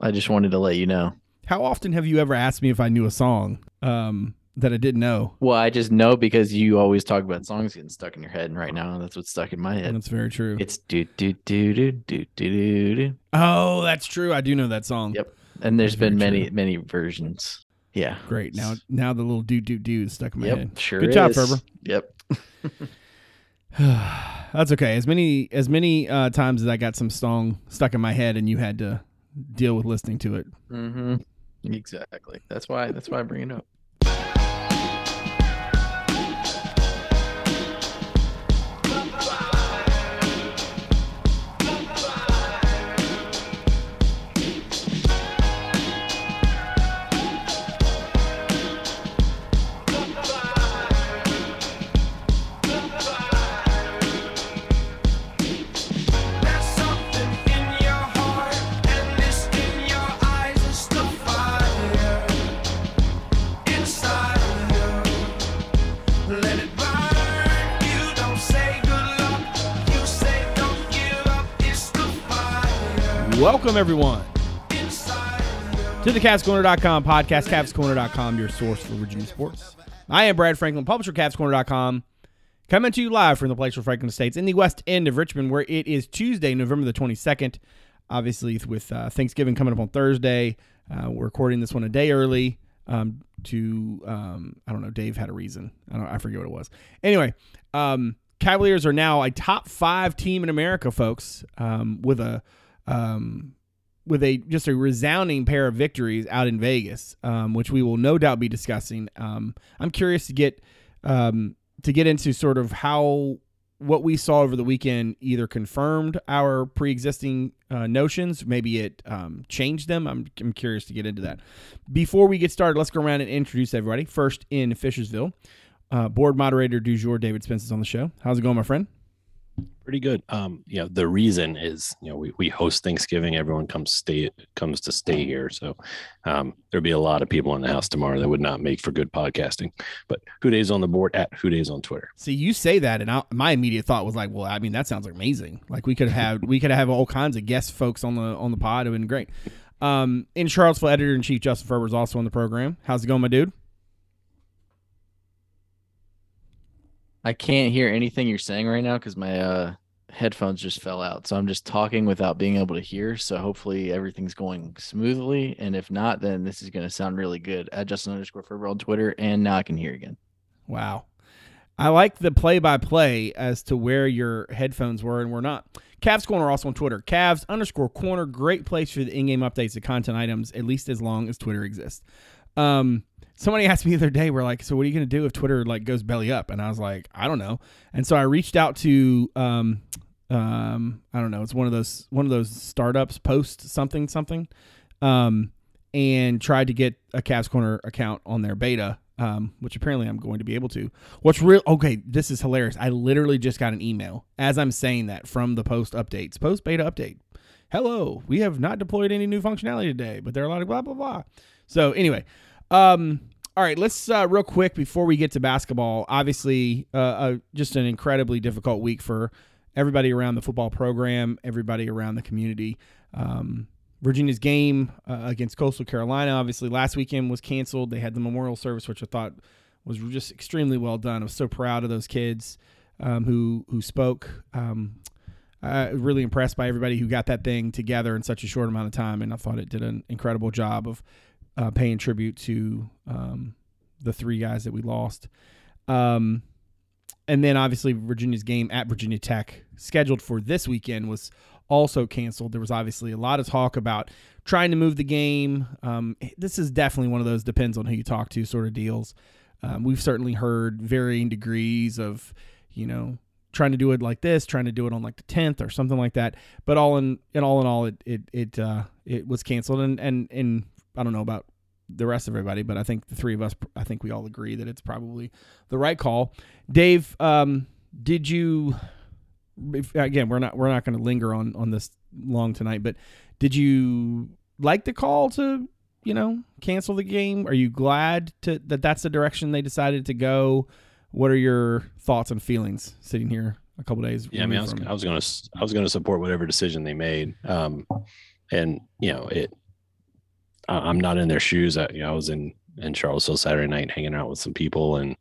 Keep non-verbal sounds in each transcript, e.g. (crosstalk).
I just wanted to let you know. How often have you ever asked me if I knew a song um, that I didn't know? Well, I just know because you always talk about songs getting stuck in your head, and right now that's what's stuck in my head. That's very true. It's do do do do do do do. Oh, that's true. I do know that song. Yep. And there's been many true. many versions. Yeah. Great. Now now the little do do do is stuck in my yep, head. Sure. Good is. job, Ferber. Yep. (sighs) that's okay. As many as many uh, times as I got some song stuck in my head, and you had to deal with listening to it. Mm-hmm. Exactly. That's why. That's why I bring it up. Welcome everyone to the CavsCorner.com podcast, CavsCorner.com, your source for Virginia sports. I am Brad Franklin, publisher of CavsCorner.com, coming to you live from the place where Franklin Estates in the west end of Richmond, where it is Tuesday, November the 22nd. Obviously, with uh, Thanksgiving coming up on Thursday, uh, we're recording this one a day early. Um, to um, I don't know, Dave had a reason. I don't, I forget what it was. Anyway, um, Cavaliers are now a top five team in America, folks, um, with a um, with a just a resounding pair of victories out in Vegas, um, which we will no doubt be discussing. Um, I'm curious to get um, to get into sort of how what we saw over the weekend either confirmed our pre-existing uh, notions, maybe it um, changed them. I'm, I'm curious to get into that. Before we get started, let's go around and introduce everybody. First in Fishersville, uh, board moderator du jour David Spence is on the show. How's it going, my friend? Pretty good. Um, know, the reason is, you know, we, we host Thanksgiving, everyone comes stay comes to stay here. So um there'll be a lot of people in the house tomorrow that would not make for good podcasting. But HooDaves on the board at HooDaves on Twitter. See, you say that, and I, my immediate thought was like, "Well, I mean, that sounds amazing. Like we could have we could have all kinds of guest folks on the on the pod. It would been great." Um, in Charlottesville, editor in chief Justin Ferber is also on the program. How's it going, my dude? I can't hear anything you're saying right now because my uh, headphones just fell out. So I'm just talking without being able to hear. So hopefully everything's going smoothly. And if not, then this is going to sound really good at Justin underscore Ferber on Twitter. And now I can hear again. Wow, I like the play by play as to where your headphones were and were not. Cavs Corner also on Twitter. Cavs underscore Corner, great place for the in-game updates and content items, at least as long as Twitter exists. Um, somebody asked me the other day, we're like, so what are you gonna do if Twitter like goes belly up? And I was like, I don't know. And so I reached out to um, um, I don't know, it's one of those one of those startups, post something something, um, and tried to get a Cavs Corner account on their beta. Um, which apparently I'm going to be able to. What's real? Okay, this is hilarious. I literally just got an email as I'm saying that from the post updates, post beta update. Hello, we have not deployed any new functionality today, but there are a lot of blah blah blah. So anyway, um, all right, let's uh, real quick before we get to basketball. Obviously, uh, uh, just an incredibly difficult week for everybody around the football program, everybody around the community. Um, Virginia's game uh, against Coastal Carolina, obviously, last weekend was canceled. They had the memorial service, which I thought was just extremely well done. I was so proud of those kids um, who who spoke. Um, really impressed by everybody who got that thing together in such a short amount of time, and I thought it did an incredible job of uh, paying tribute to um, the three guys that we lost. Um, and then obviously Virginia's game at Virginia Tech, scheduled for this weekend, was also canceled. There was obviously a lot of talk about trying to move the game. Um, this is definitely one of those depends on who you talk to sort of deals. Um, we've certainly heard varying degrees of, you know, trying to do it like this, trying to do it on like the tenth or something like that. But all in, in all in all, it it it uh, it was canceled. And and and I don't know about the rest of everybody, but I think the three of us, I think we all agree that it's probably the right call. Dave, um, did you? If, again, we're not we're not going to linger on on this long tonight, but did you like the call to you know cancel the game? Are you glad to that that's the direction they decided to go? What are your thoughts and feelings sitting here a couple days? Yeah, I mean, I was, removed from it? I was going to, I was going to support whatever decision they made. Um, and you know, it, I'm not in their shoes. I, you know, I was in in Charlottesville Saturday night hanging out with some people, and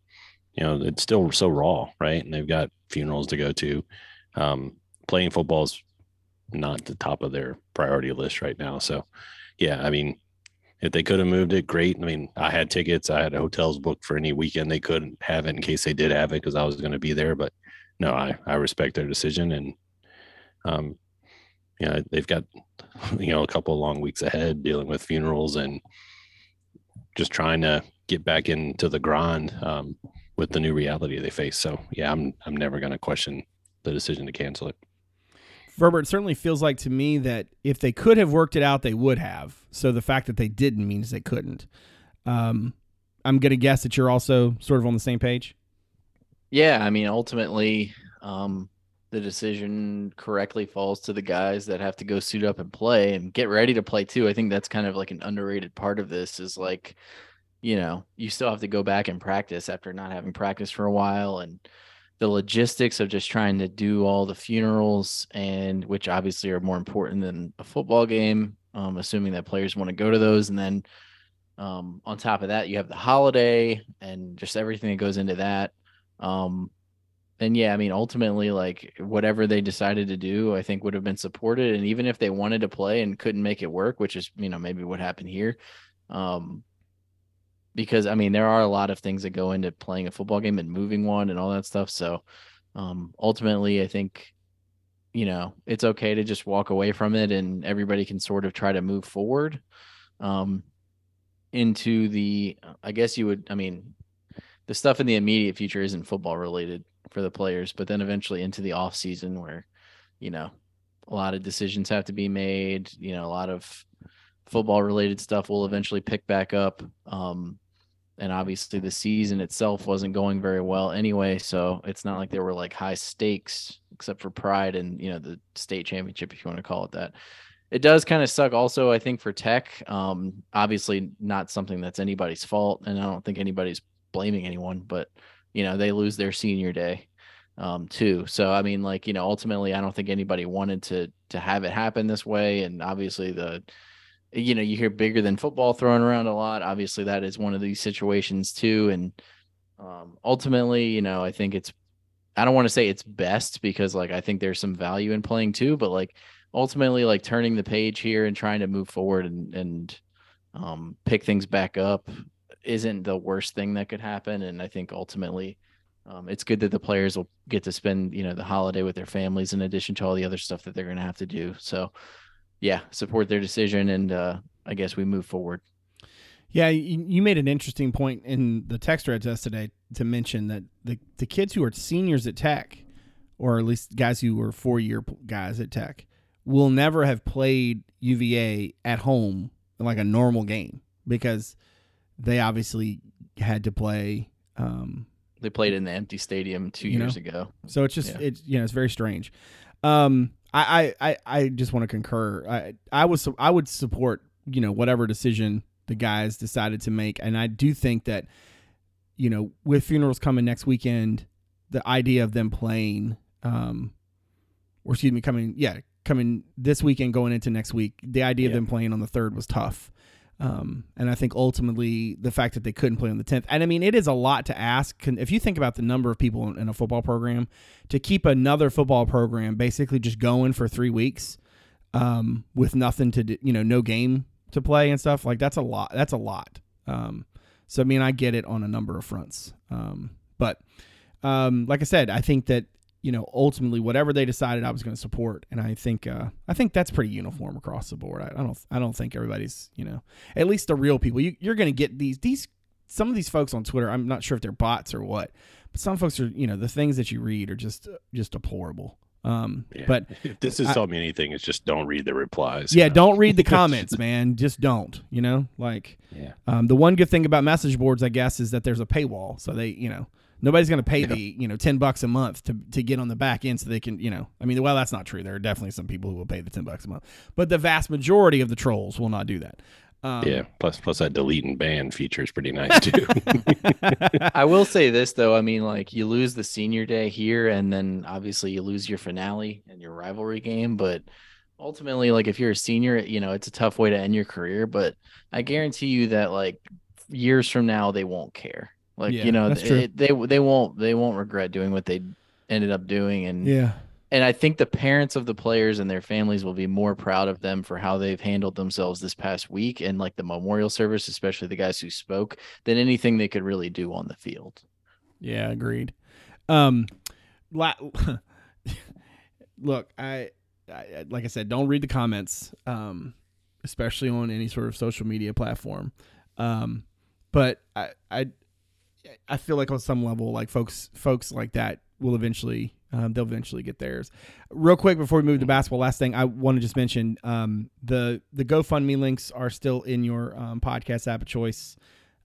you know, it's still so raw, right? And they've got funerals to go to. Um, playing football is not the top of their priority list right now. So, yeah, I mean, if they could have moved it, great. I mean, I had tickets, I had hotels booked for any weekend they couldn't have it in case they did have it because I was going to be there. But no, I I respect their decision, and um, you know, they've got (laughs) you know a couple of long weeks ahead dealing with funerals and just trying to get back into the grind um, with the new reality they face. So yeah, I'm I'm never going to question the decision to cancel it. Ferber, it certainly feels like to me that if they could have worked it out, they would have. So the fact that they didn't means they couldn't. Um, I'm going to guess that you're also sort of on the same page. Yeah, I mean, ultimately, um, the decision correctly falls to the guys that have to go suit up and play and get ready to play too. I think that's kind of like an underrated part of this is like, you know, you still have to go back and practice after not having practice for a while and the logistics of just trying to do all the funerals and which obviously are more important than a football game, um, assuming that players want to go to those. And then um, on top of that, you have the holiday and just everything that goes into that. Um, and yeah, I mean, ultimately, like whatever they decided to do, I think would have been supported. And even if they wanted to play and couldn't make it work, which is, you know, maybe what happened here, um, because I mean, there are a lot of things that go into playing a football game and moving one and all that stuff. So, um, ultimately, I think, you know, it's okay to just walk away from it and everybody can sort of try to move forward, um, into the, I guess you would, I mean, the stuff in the immediate future isn't football related for the players, but then eventually into the off season where, you know, a lot of decisions have to be made, you know, a lot of football related stuff will eventually pick back up. Um, and obviously the season itself wasn't going very well anyway. So it's not like there were like high stakes except for pride and, you know, the state championship, if you want to call it that. It does kind of suck also, I think, for tech. Um, obviously not something that's anybody's fault. And I don't think anybody's blaming anyone, but you know, they lose their senior day um too. So I mean, like, you know, ultimately I don't think anybody wanted to to have it happen this way. And obviously the you know, you hear bigger than football thrown around a lot. Obviously that is one of these situations too. And um ultimately, you know, I think it's I don't want to say it's best because like I think there's some value in playing too, but like ultimately like turning the page here and trying to move forward and and um pick things back up isn't the worst thing that could happen. And I think ultimately, um, it's good that the players will get to spend, you know, the holiday with their families in addition to all the other stuff that they're going to have to do. So, yeah, support their decision, and uh, I guess we move forward. Yeah, you, made an interesting point in the text thread us today to mention that the, the kids who are seniors at Tech, or at least guys who were four year guys at Tech, will never have played UVA at home like a normal game because they obviously had to play. Um, They played in the empty stadium two years know? ago. so it's just Yeah. it's you know it's very strange. Um, I I I, I just want to concur. I I was I would support you know whatever decision the guys decided to make, and I do think that you know with funerals coming next weekend, the idea of them playing, um, or excuse me, coming yeah coming this weekend going into next week, the idea of them playing on the third was tough. Um, and I think ultimately the fact that they couldn't play on the 10th, and I mean, it is a lot to ask. If you think about the number of people in, a football program, to keep another football program basically just going for three weeks um, with nothing to do, you know, no game to play and stuff, like that's a lot. That's a lot. Um, so, I mean, I get it on a number of fronts. Um, but um, like I said, I think that you know ultimately whatever they decided I was going to support, and I think uh, I think that's pretty uniform across the board. I, I don't I don't think everybody's you know at least the real people. You, you're going to get these these some of these folks on Twitter. I'm not sure if they're bots or what, but some folks are you know the things that you read are just just deplorable. Um, Yeah. but (laughs) If this has taught me anything, it's just don't read the replies. yeah, know? don't read the (laughs) comments, man. Just don't. You know, like Yeah. um, the one good thing about message boards, I guess, is that there's a paywall, so they, you know, nobody's going to pay the, you know, ten bucks a month to to get on the back end, so they can, you know, I mean, well, that's not true. There are definitely some people who will pay the ten bucks a month, but the vast majority of the trolls will not do that. Um, Yeah. Plus, plus that delete and ban feature is pretty nice too. (laughs) I will say this though. I mean, like you lose the senior day here, and then obviously you lose your finale and your rivalry game. But ultimately like if you're a senior you know it's a tough way to end your career but i guarantee you that like years from now they won't care like Yeah, you know it- they they won't they won't regret doing what they ended up doing and Yeah. and i think the parents of the players and their families will be more proud of them for how they've handled themselves this past week and like the memorial service especially the guys who spoke than anything they could really do on the field Yeah, agreed. Um, la- (laughs) look, I, I, like I said, don't read the comments, um, especially on any sort of social media platform. Um, but I, I, I feel like on some level, like folks, folks like that will eventually, um, they'll eventually get theirs. Real quick before we move to basketball, last thing I want to just mention, um, the the GoFundMe links are still in your um, podcast app of choice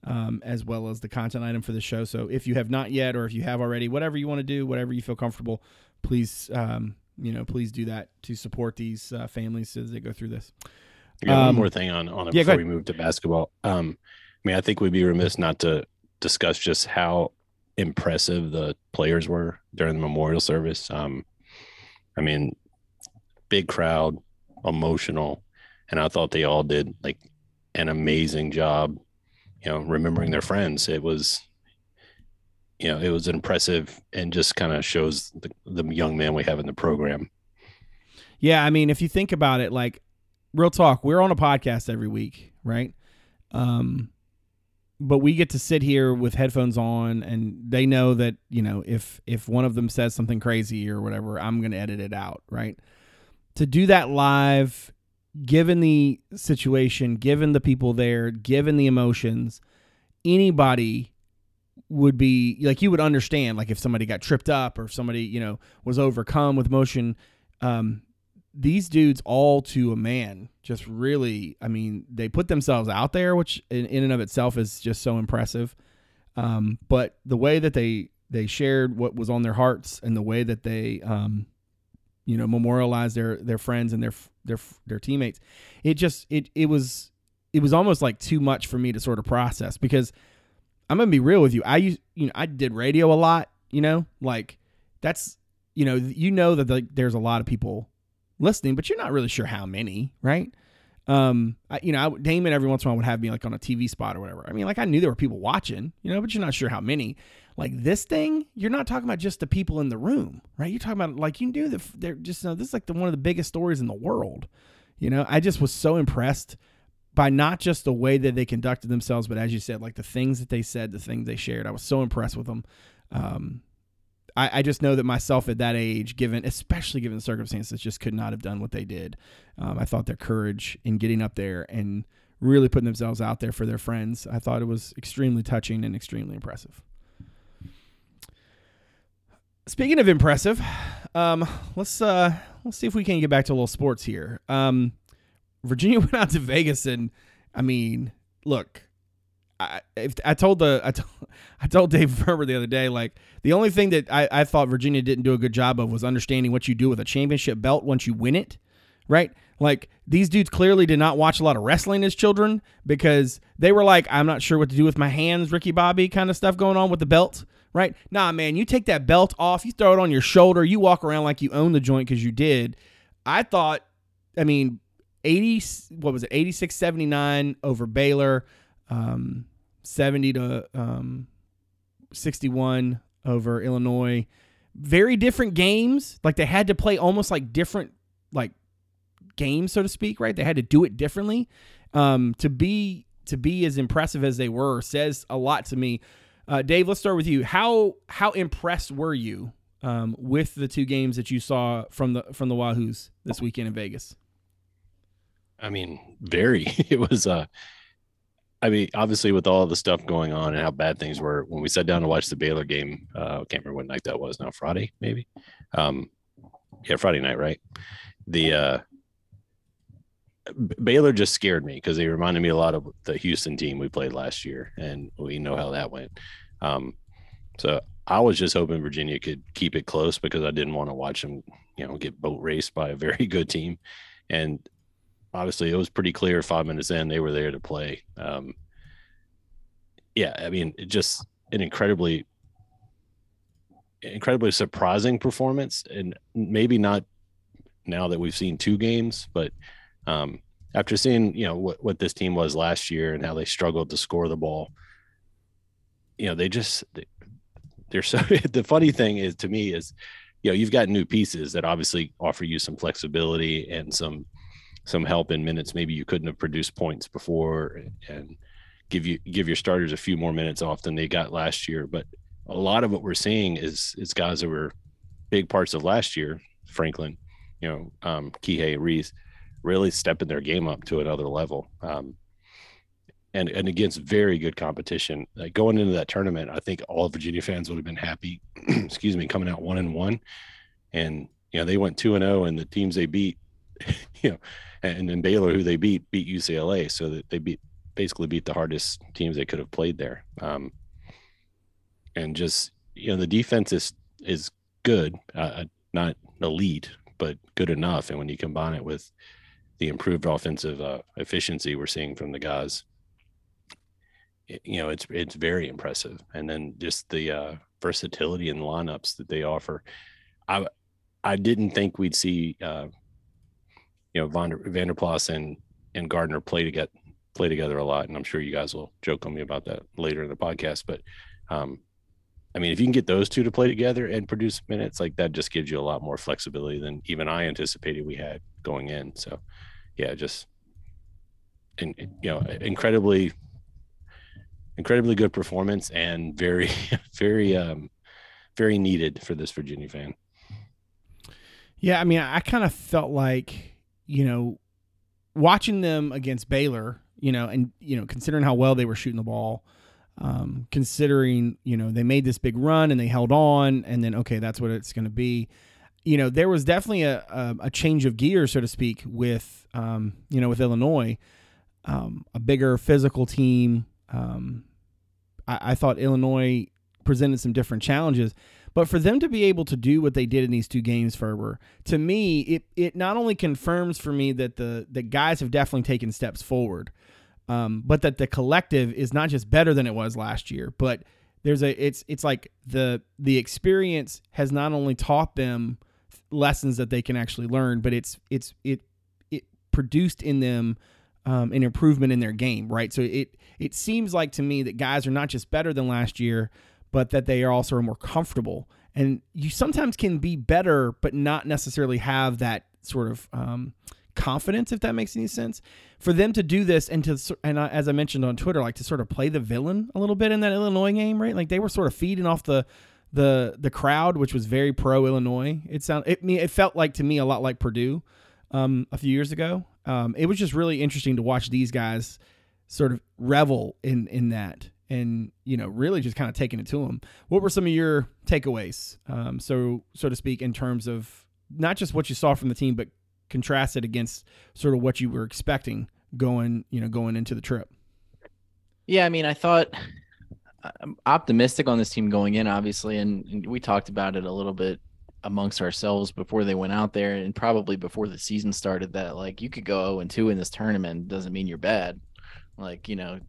um, as well as the content item for the show. So if you have not yet, or if you have already, whatever you want to do, whatever you feel comfortable, please, um, you know, please do that to support these uh, families as they go through this. One Um, more thing on on it yeah, before we move to basketball. Um, I mean, I think we'd be remiss not to discuss just how impressive the players were during the memorial service. Um, I mean, big crowd, emotional, and I thought they all did like an amazing job. You know, remembering their friends. It was, you know, it was impressive and just kind of shows the, the young man we have in the program. Yeah, I mean, if you think about it, like real talk, we're on a podcast every week, right? Um, but we get to sit here with headphones on, and they know that you know if if one of them says something crazy or whatever, I'm going to edit it out, right? To do that live, given the situation, given the people there, given the emotions, anybody would be like you would understand like if somebody got tripped up or if somebody you know was overcome with emotion um these dudes all to a man just really i mean they put themselves out there which in, in and of itself is just so impressive um but the way that they they shared what was on their hearts and the way that they um you know memorialized their their friends and their their their teammates it just it it was it was almost like too much for me to sort of process because I'm gonna be real with you. I used, you know, I did radio a lot. You know, like that's, you know, you know that like there's a lot of people listening, but you're not really sure how many, right? Um, I, you know, I, Damon every once in a while would have me like on a TV spot or whatever. I mean, like I knew there were people watching, you know, but you're not sure how many. Like this thing, you're not talking about just the people in the room, right? You're talking about like you knew that they're just, you know, this is like the one of the biggest stories in the world. You know, I just was so impressed by not just the way that they conducted themselves, but as you said, like the things that they said, the things they shared. I was so impressed with them. Um, I, I just know that myself at that age, given especially given the circumstances, just could not have done what they did. Um, I thought their courage in getting up there and really putting themselves out there for their friends, I thought it was extremely touching and extremely impressive. Speaking of impressive, um, let's uh, let's see if we can get back to a little sports here. Um, Virginia (laughs) went out to Vegas and I mean, look, I if I told the (laughs) I told, I told Dave Ferber the other day like the only thing that I, I thought Virginia didn't do a good job of was understanding what you do with a championship belt once you win it, right? Like these dudes clearly did not watch a lot of wrestling as children because they were like, I'm not sure what to do with my hands, Ricky Bobby kind of stuff going on with the belt, right? Nah, man, you take that belt off, you throw it on your shoulder, you walk around like you own the joint because you did. I thought, I mean, 80 what was it 86 79 over Baylor um 70 to um 61 over Illinois. Very different games. Like they had to play almost like different like games so to speak right? They had to do it differently. Um to be to be as impressive as they were says a lot to me. Uh, Dave let's start with you. How how impressed were you um, with the two games that you saw from the from the Wahoos this weekend in Vegas? I mean, very. (laughs) It was uh I mean, obviously with all the stuff going on and how bad things were when we sat down to watch the Baylor game, uh I can't remember what night that was now, Friday, maybe. Um yeah, Friday night, right? The uh Baylor just scared me because they reminded me a lot of the Houston team we played last year, and we know how that went. Um, so I was just hoping Virginia could keep it close because I didn't want to watch them, you know, get boat raced by a (laughs) very good team. And obviously, it was pretty clear five minutes in they were there to play. Um, yeah, I mean, it just an incredibly, incredibly surprising performance, and maybe not now that we've seen two games, but um, after seeing you know what what this team was last year and how they struggled to score the ball, you know they just they're so. (laughs) the funny thing is to me is, you know, you've got new pieces that obviously offer you some flexibility and some some help in minutes maybe you couldn't have produced points before and give you give your starters a few more minutes off than they got last year. But a lot of what we're seeing is is guys that were big parts of last year franklin you know um kihei reece really stepping their game up to another level. Um and and against very good competition like going into that tournament i think all virginia fans would have been happy (clears throat) excuse me coming out one and one. And you know they went two and oh and the teams they beat (laughs) you know and then Baylor, who they beat, beat UCLA, so that they beat basically beat the hardest teams they could have played there. Um, and just you know, the defense is is good, uh, not elite, but good enough. And when you combine it with the improved offensive uh, efficiency we're seeing from the guys, it, you know, it's it's very impressive. And then just the uh, versatility and lineups that they offer. I I didn't think we'd see uh, you know Vander, Vanderplas and and Gardner play to get play together a lot, and I'm sure you guys will joke on me about that later in the podcast. But um, I mean, if you can get those two to play together and produce minutes, like that, just gives you a lot more flexibility than even I anticipated we had going in. So, yeah, just and you know, incredibly, incredibly good performance and very, (laughs) very, um, very needed for this Virginia fan. Yeah, I mean, I kind of felt like, you know, watching them against Baylor, you know, and you know, considering how well they were shooting the ball, um, considering you know they made this big run and they held on, and then okay, that's what it's going to be. You know, there was definitely a, a, a change of gear, so to speak, with um, you know with Illinois, um, a bigger physical team. Um, I, I thought Illinois presented some different challenges. But for them to be able to do what they did in these two games, Ferber, to me, it it not only confirms for me that the the guys have definitely taken steps forward, um, but that the collective is not just better than it was last year, but there's a it's it's like the the experience has not only taught them lessons that they can actually learn, but it's it's it it produced in them um, an improvement in their game, right? So it it seems like to me that guys are not just better than last year, but that they are also more comfortable. And you sometimes can be better, but not necessarily have that sort of um, confidence, if that makes any sense. For them to do this and to, and as I mentioned on Twitter, like to sort of play the villain a little bit in that Illinois game, right? Like they were sort of feeding off the the the crowd, which was very pro Illinois. It sound it me it felt like to me a lot like Purdue um, a few years ago. Um, it was just really interesting to watch these guys sort of revel in in that and you know really just kind of taking it to them. What were some of your takeaways, um, so so to speak, in terms of not just what you saw from the team, but contrast it against sort of what you were expecting going you know going into the trip? Yeah, I mean, I thought I'm optimistic on this team going in, obviously, and, and we talked about it a little bit amongst ourselves before they went out there, and probably before the season started. That like you could go 0 and 2 in this tournament doesn't mean you're bad. Like you know,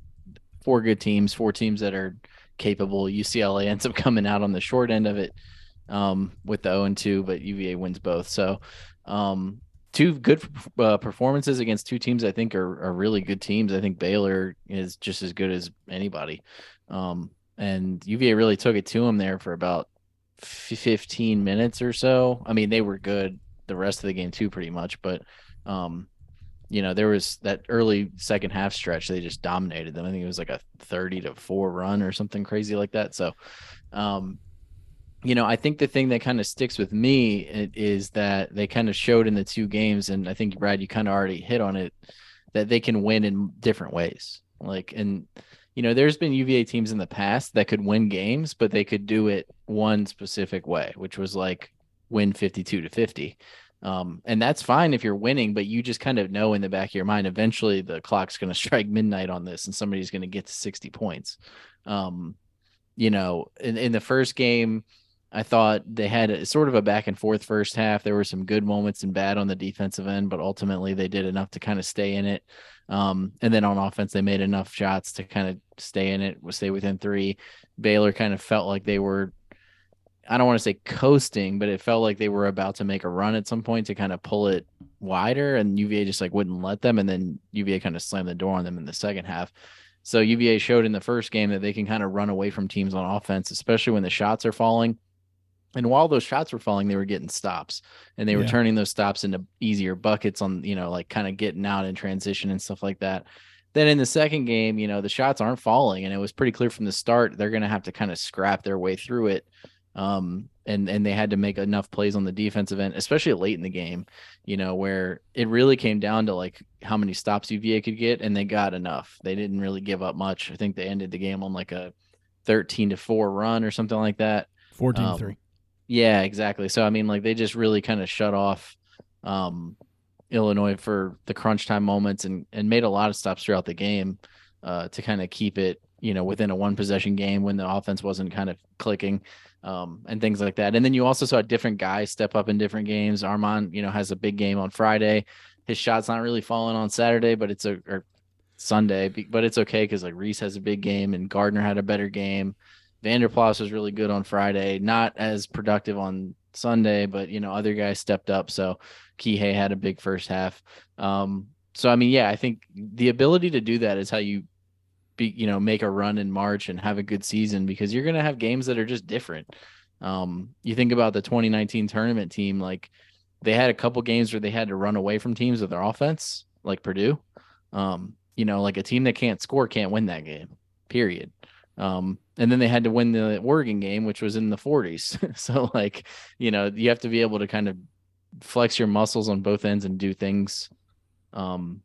four good teams, four teams that are capable. UCLA (laughs) ends up coming out on the short end of it um, with the 0 and 2, but UVA wins both. So, um, two good uh, performances against two teams I think are, are really good teams. I think Baylor is just as good as anybody. Um, and UVA really took it to them there for about 15 minutes or so. I mean, they were good the rest of the game too, pretty much, but um, you know, there was that early second half stretch, they just dominated them. I think it was like a 30 to 4 run or something crazy like that. So, um, you know, I think the thing that kind of sticks with me is that they kind of showed in the two games, and I think Brad, you kind of already hit on it, that they can win in different ways. Like, and you know, there's been UVA teams in the past that could win games, but they could do it one specific way, which was like win 52 to 50. Um, and that's fine if you're winning, but you just kind of know in the back of your mind, eventually the clock's going to strike midnight on this and somebody's going to get to 60 points. Um, you know, in, in the first game, I thought they had a, sort of a back and forth first half. There were some good moments and bad on the defensive end, but ultimately they did enough to kind of stay in it. Um, and then on offense, they made enough shots to kind of stay in it, stay within three. Baylor kind of felt like they were I don't want to say coasting, but it felt like they were about to make a run at some point to kind of pull it wider, and UVA just like wouldn't let them, and then UVA kind of slammed the door on them in the second half. So UVA showed in the first game that they can kind of run away from teams on offense, especially when the shots are falling. And while those shots were falling, they were getting stops, and they were Yeah. turning those stops into easier buckets on you know like kind of getting out in transition and stuff like that. Then in the second game, you know, the shots aren't falling, and it was pretty clear from the start they're going to have to kind of scrap their way through it. Um, and and they had to make enough plays on the defensive end, especially late in the game, you know, where it really came down to like how many stops UVA could get, and they got enough. They didn't really give up much. I think they ended the game on like a thirteen to four run or something like that. 14 Um, Yeah, exactly. So I mean, like they just really kind of shut off um, Illinois for the crunch time moments and and made a lot of stops throughout the game uh, to kind of keep it, you know, within a one possession game when the offense wasn't kind of clicking um, and things like that. And then you also saw different guys step up in different games. Armaan, you know, has a big game on Friday. His shot's not really falling on Saturday, but it's a Sunday, but it's okay because like Reece has a big game and Gardner had a better game. Vanderplas was really good on Friday, not as productive on Sunday, but you know, other guys stepped up. So Kihei had a big first half. Um, so I mean, yeah, I think the ability to do that is how you be, you know, make a run in March and have a good season because you're gonna have games that are just different. Um, you think about the 2019 tournament team, like they had a couple games where they had to run away from teams with their offense, like Purdue. Um, you know, like a team that can't score can't win that game, period. Um, and then they had to win the Oregon game, which was in the 40s. (laughs) so, like, you know, you have to be able to kind of flex your muscles on both ends and do things um,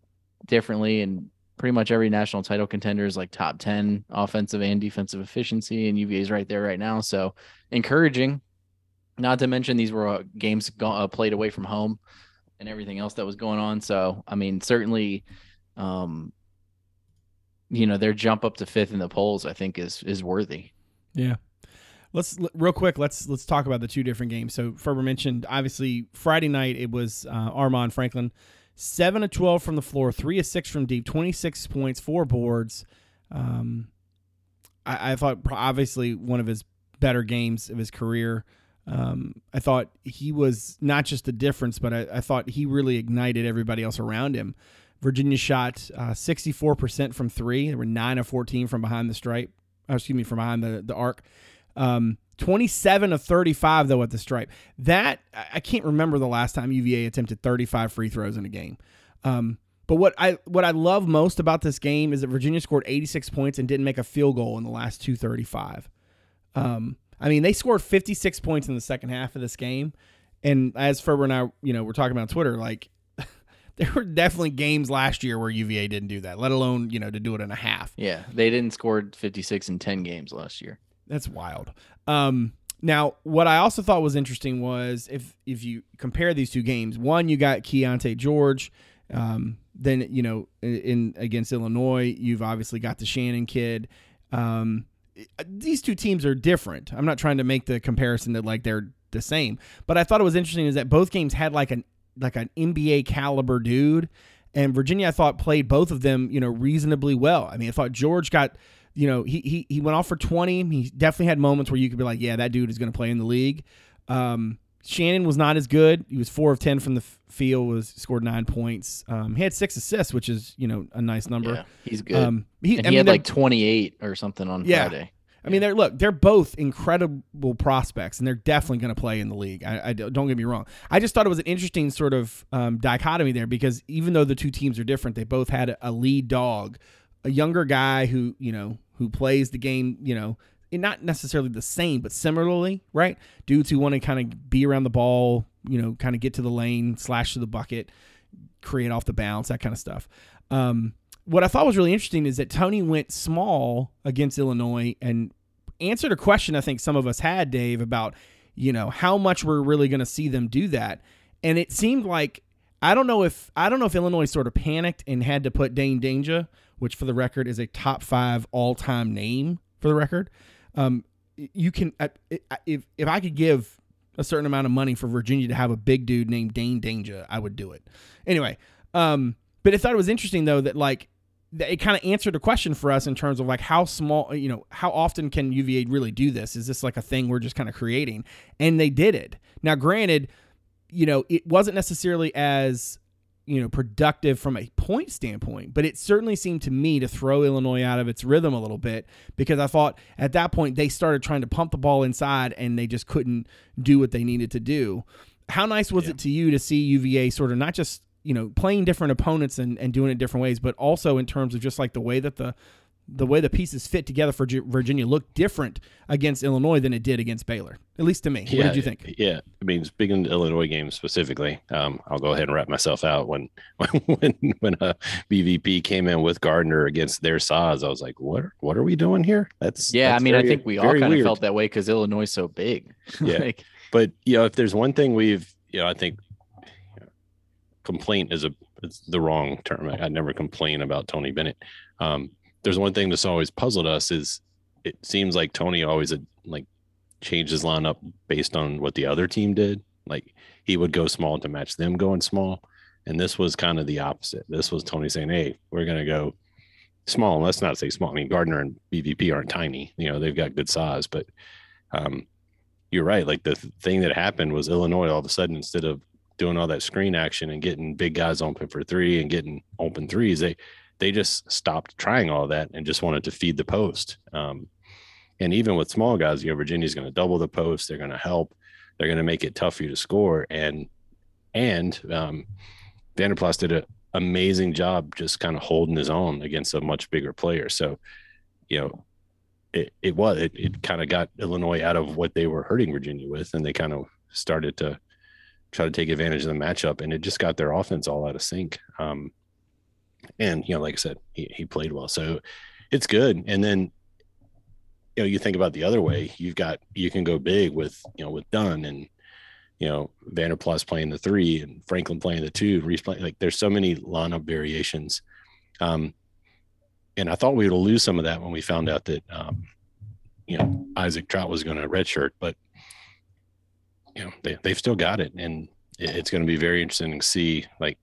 differently. And pretty much every national title contender is like top 10 offensive and defensive efficiency, and UVA is right there right now. So, encouraging. Not to mention, these were uh, games go- uh, played away from home and everything else that was going on. So, I mean, certainly, um, you know, their jump up to fifth in the polls, I think, is is worthy. Yeah. Let's real quick. Let's let's talk about the two different games. So Ferber mentioned obviously Friday night it was uh, Armaan Franklin, seven of twelve from the floor, three of six from deep, twenty six points, four boards. Um, I, I thought obviously one of his better games of his career. Um, I thought he was not just the difference, but I, I thought he really ignited everybody else around him. Virginia shot uh, 64% from three. There were 9 of 14 from behind the stripe. Oh, excuse me, from behind the, the arc. Um, 27 of 35, though, at the stripe. That, I can't remember the last time UVA attempted 35 free throws in a game. Um, but what I what I love most about this game is that Virginia scored 86 points and didn't make a field goal in the last 235. Um, I mean, they scored 56 points in the second half of this game. And as Ferber and I, you know, we're talking about Twitter, like (laughs) there were definitely games last year where UVA didn't do that, let alone, you know, to do it in a half. Yeah, they didn't score 56 in 10 games last year. That's wild. Um, now, what I also thought was interesting was if if you compare these two games, one you got Keyonte George, um, then you know in, in against Illinois, you've obviously got the Shannon kid. Um, these two teams are different. I'm not trying to make the comparison that like they're the same, but I thought it was interesting is that both games had like an like an NBA caliber dude, and Virginia I thought played both of them you know reasonably well. I mean, I thought George got you know he he he went off for 20. He definitely had moments where you could be like, yeah, that dude is going to play in the league. Um, Shannon was not as good. He was four of ten from the f- field. Was scored nine points. Um, he had six assists, which is you know a nice number. Yeah, he's good. Um, he, and I he mean, had like 28 or something on Yeah. Friday. I mean, they're look, they're both incredible prospects, and they're definitely going to play in the league. I, I don't get me wrong. I just thought it was an interesting sort of um, dichotomy there because even though the two teams are different, they both had a, a lead dog, a younger guy who you know who plays the game, you know, not necessarily the same, but similarly, right? Dudes who want to kind of be around the ball, you know, kind of get to the lane, slash to the bucket, create off the bounce, that kind of stuff. Um, what I thought was really interesting is that Tony went small against Illinois and answered a question I think some of us had, Dave, about you know how much we're really going to see them do that. And it seemed like I don't know if I don't know if Illinois sort of panicked and had to put Dain Dainja, which for the record is a top five all time name for the record. Um, you can if if I could give a certain amount of money for Virginia to have a big dude named Dain Dainja, I would do it. Anyway, um, but I thought it was interesting though that like th- it kind of answered a question for us in terms of like how small, you know, how often can UVA really do this? Is this like a thing we're just kind of creating? And they did it. Now, granted, you know, it wasn't necessarily as you know productive from a point standpoint, but it certainly seemed to me to throw Illinois out of its rhythm a little bit because I thought at that point they started trying to pump the ball inside and they just couldn't do what they needed to do. How nice was Yeah. it to you to see UVA sort of not just you know playing different opponents and, and doing it different ways, but also in terms of just like the way that the the way the pieces fit together for Virginia looked different against Illinois than it did against Baylor, at least to me. What did you think? Yeah, I mean, speaking of Illinois game specifically, um, I'll go ahead and wrap myself out. When (laughs) when when uh, BVP came in with Gardner against their Saws, I was like, what What are we doing here? That's Yeah, that's I mean, I think we all very kind of felt that way because Illinois is so big. (laughs) Yeah. like, But you know, if there's one thing we've, you know, I think you know, complaint is a it's the wrong term. I, I never complain about Tony Bennett. Um, there's one thing that's always puzzled us is it seems like Tony always like changed his lineup based on what the other team did. Like he would go small to match them going small, and this was kind of the opposite. This was Tony saying, "Hey, we're gonna go." Small, and let's not say small. I mean, Gardner and BVP aren't tiny. You know, they've got good size, but um, you're right. Like the th- thing that happened was Illinois all of a sudden, instead of doing all that screen action and getting big guys open for three and getting open threes, they they just stopped trying all that and just wanted to feed the post. Um, and even with small guys, you know, Virginia's going to double the post. They're going to help. They're going to make it tough for you to score. And and um, Vanderplas did an amazing job just kind of holding his own against a much bigger player. So, you know, it, it was it, it kind of got Illinois out of what they were hurting Virginia with, and they kind of started to try to take advantage of the matchup, and it just got their offense all out of sync. Um, and you know, like I said, he, he played well, so it's good. And then you know, you think about the other way, you've got you can go big with you know with Dunn and you know Vanderplas playing the three and Franklin playing the two, Reece playing like there's so many lineup variations. Um, and I thought we would lose some of that when we found out that um, you know Isaac Traudt was going to redshirt, but you know they they've still got it, and it's going to be very interesting to see like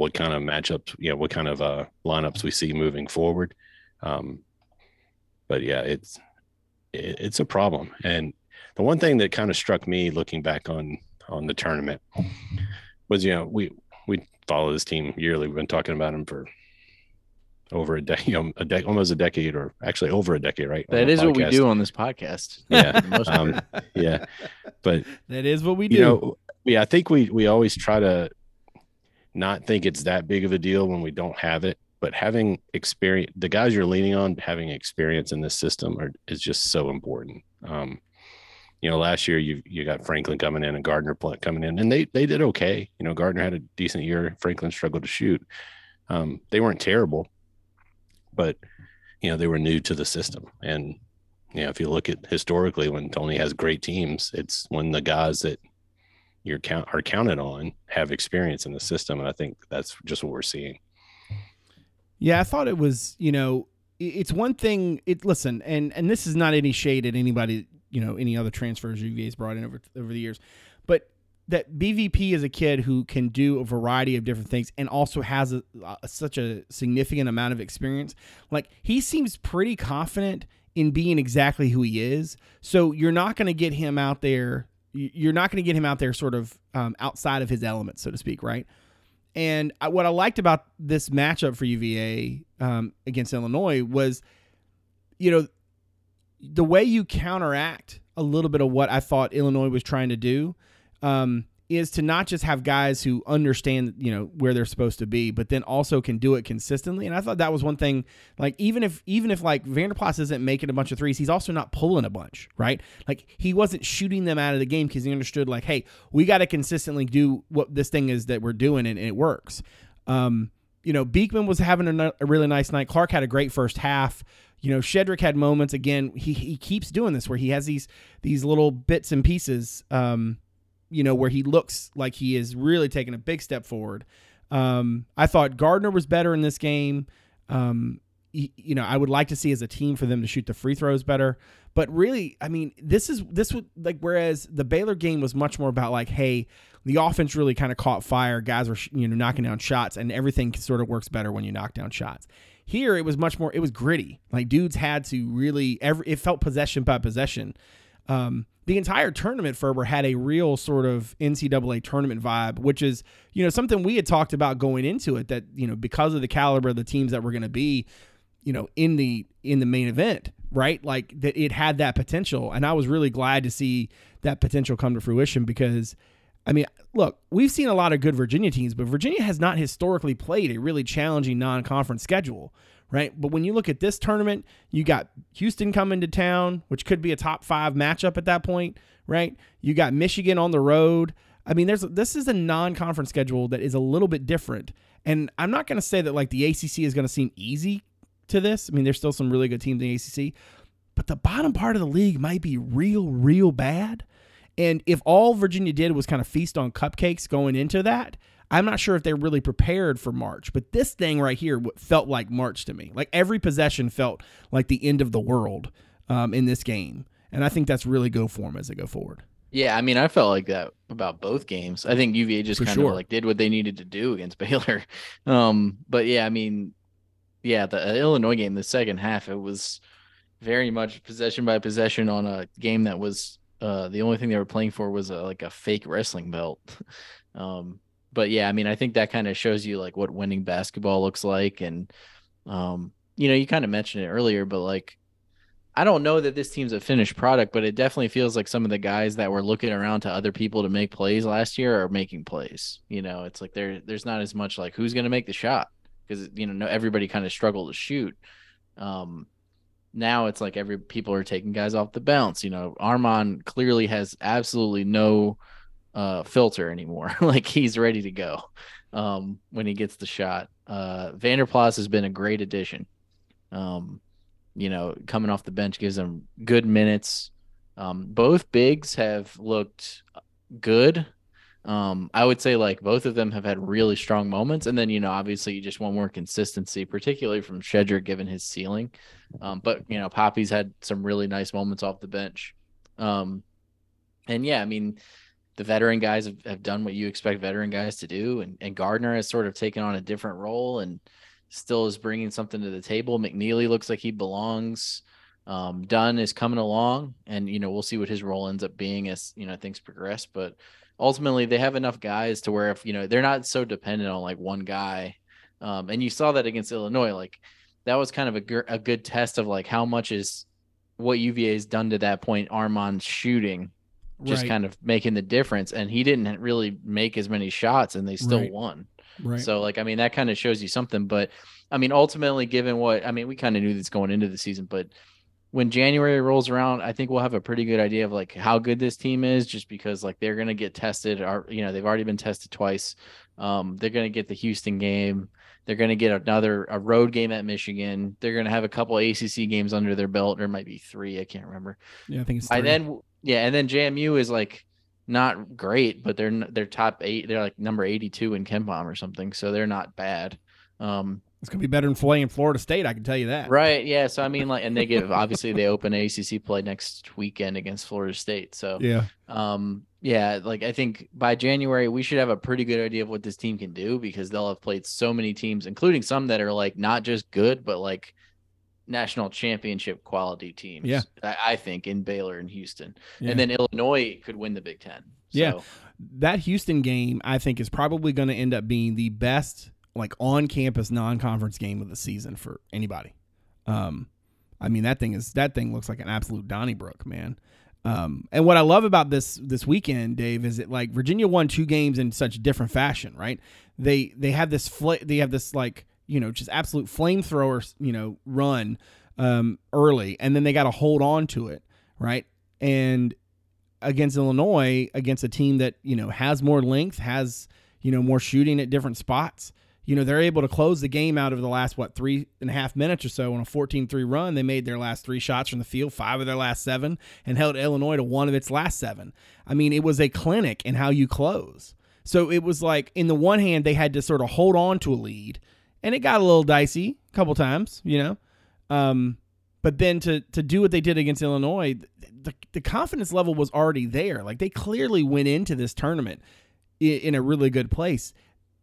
what kind of matchups, you know, what kind of uh, lineups we see moving forward. Um, but yeah, it's it, it's a problem, and the one thing that kind of struck me looking back on on the tournament was you know we we follow this team yearly. We've been talking about them for over a decade, you know, a de- almost a decade, or actually over a decade, right? That is that what we do on this podcast. Yeah, (laughs) for the most part. Um, yeah, but That is what we do. you know, yeah, I think we we always try to not think it's that big of a deal when we don't have it, but having experience, the guys you're leaning on, having experience in this system are, is just so important. Um, you know, last year you you got Franklin coming in and Gardner coming in, and they they did okay. You know, Gardner had a decent year. Franklin struggled to shoot. Um, they weren't terrible, but you know they were new to the system, and you know if you look at historically when Tony has great teams, it's when the guys that you're count are counted on have experience in the system, and I think that's just what we're seeing. Yeah, I thought it was, you know, it's one thing. It listen, and and this is not any shade at anybody, you know, any other transfers UVA's brought in over over the years, but that BVP is a kid who can do a variety of different things and also has a, a, such a significant amount of experience. Like he seems pretty confident in being exactly who he is. So you're not going to get him out there. You're not going to get him out there sort of um, outside of his element, so to speak, right? And I, what I liked about this matchup for UVA um, against Illinois was, you know, the way you counteract a little bit of what I thought Illinois was trying to do um, is to not just have guys who understand, you know, where they're supposed to be, but then also can do it consistently. And I thought that was one thing. Like even if even if like Vanderplas isn't making a bunch of threes, he's also not pulling a bunch, right? Like he wasn't shooting them out of the game because he understood like, hey, we got to consistently do what this thing is that we're doing, and, and it works. Um, you know, Beekman was having a, a really nice night. Clark had a great first half. You know, Shedrick had moments. Again, he he keeps doing this where he has these these little bits and pieces. Um, you know, where he looks like he is really taking a big step forward. Um, I thought Gardner was better in this game. Um, y- you know, I would like to see as a team for them to shoot the free throws better. But really, I mean, this is this would like whereas the Baylor game was much more about like, hey, the offense really kind of caught fire. Guys were you know knocking down shots, and everything sort of works better when you knock down shots. Here, it was much more. It was gritty. Like dudes had to really every. It felt possession by possession. Um, the entire tournament, Ferber had a real sort of NCAA tournament vibe, which is you know something we had talked about going into it. That you know because of the caliber of the teams that were going to be, you know, in the in the main event, right? Like that it had that potential, and I was really glad to see that potential come to fruition because. I mean, look, we've seen a lot of good Virginia teams, but Virginia has not historically played a really challenging non conference schedule, right? But when you look at this tournament, you got Houston coming to town, which could be a top five matchup at that point, right? You got Michigan on the road. I mean, there's this is a non conference schedule that is a little bit different. And I'm not going to say that like the ACC is going to seem easy to this. I mean, there's still some really good teams in the ACC, but the bottom part of the league might be real, real bad. And if all Virginia did was kind of feast on cupcakes going into that, I'm not sure if they're really prepared for March. But this thing right here felt like March to me. Like every possession felt like the end of the world um, in this game. And I think that's really good for them as they go forward. Yeah, I mean, I felt like that about both games. I think UVA just For kind sure. of like did what they needed to do against (laughs) Baylor. Um, but yeah, I mean, yeah, the uh, Illinois game, the second half, it was very much possession by possession on a game that was uh the only thing they were playing for was a, like a fake wrestling belt. (laughs) um, but yeah, I mean, I think that kind of shows you like what winning basketball looks like, and um, you know, you kind of mentioned it earlier, but like I don't know that this team's a finished product, but it definitely feels like some of the guys that were looking around to other people to make plays last year are making plays. You know, it's like there there's not as much like who's going to make the shot because you know no, everybody kind of struggled to shoot. Um, now it's like every people are taking guys off the bounce. You know, Armaan clearly has absolutely no uh filter anymore. (laughs) like he's ready to go um when he gets the shot. Uh Vander Plas has been a great addition. Um you know, coming off the bench gives them good minutes. Um, both bigs have looked good. Um, I would say like both of them have had really strong moments, and then you know, obviously, you just want more consistency, particularly from Shedrick given his ceiling. Um, but you know, Poppy's had some really nice moments off the bench. Um, and yeah, I mean, the veteran guys have, have done what you expect veteran guys to do, and and Gardner has sort of taken on a different role and still is bringing something to the table. McKneely looks like he belongs. Um, Dunn is coming along, and you know we'll see what his role ends up being as you know things progress. But ultimately, they have enough guys to where if you know they're not so dependent on like one guy. Um, and you saw that against Illinois, like that was kind of a, a good test of like how much is what UVA has done to that point. Armaan shooting just Right. kind of making the difference, and he didn't really make as many shots, and they still Right. won. Right. So like I mean that kind of shows you something, but I mean ultimately given what I mean we kind of knew this going into the season, but when January rolls around, I think we'll have a pretty good idea of like how good this team is just because like they're going to get tested or you know they've already been tested twice. Um they're going to get the Houston game. They're going to get another a road game at Michigan. They're going to have a couple ACC games under their belt. There might be 3, I can't remember. yeah, I think it's By then, yeah, and then JMU is like not great, but they're they're top eight. They're like number eighty-two in KenPom or something, so they're not bad. Um, it's gonna be better than in Florida State. I can tell you that. right? Yeah. So I mean, like, and they give obviously they open ACC play next weekend against Florida State. So Yeah. um, yeah, like I think by January we should have a pretty good idea of what this team can do because they'll have played so many teams, including some that are like not just good, but like national championship quality teams. Yeah. I, I think in Baylor and Houston. Yeah. and then Illinois could win the Big Ten. Yeah. That Houston game, I think, is probably going to end up being the best like on campus non conference game of the season for anybody. Um, I mean that thing is that thing looks like an absolute Donnybrook, man. Um, and what I love about this this weekend, Dave, is that like Virginia won two games in such different fashion, right? They they have this fl- they have this like you know just absolute flamethrower you know run um, early, and then they got to hold on to it, right? And against Illinois, against a team that you know has more length, has you know more shooting at different spots. You know they're able to close the game out of the last what three and a half minutes or so on a 14-3 run. They made their last three shots from the field, five of their last seven, and held Illinois to one of its last seven. I mean, it was a clinic in how you close. So it was like, in the one hand, they had to sort of hold on to a lead, and it got a little dicey a couple times, you know. Um, but then to to do what they did against Illinois, the, the confidence level was already there. Like they clearly went into this tournament in, in a really good place.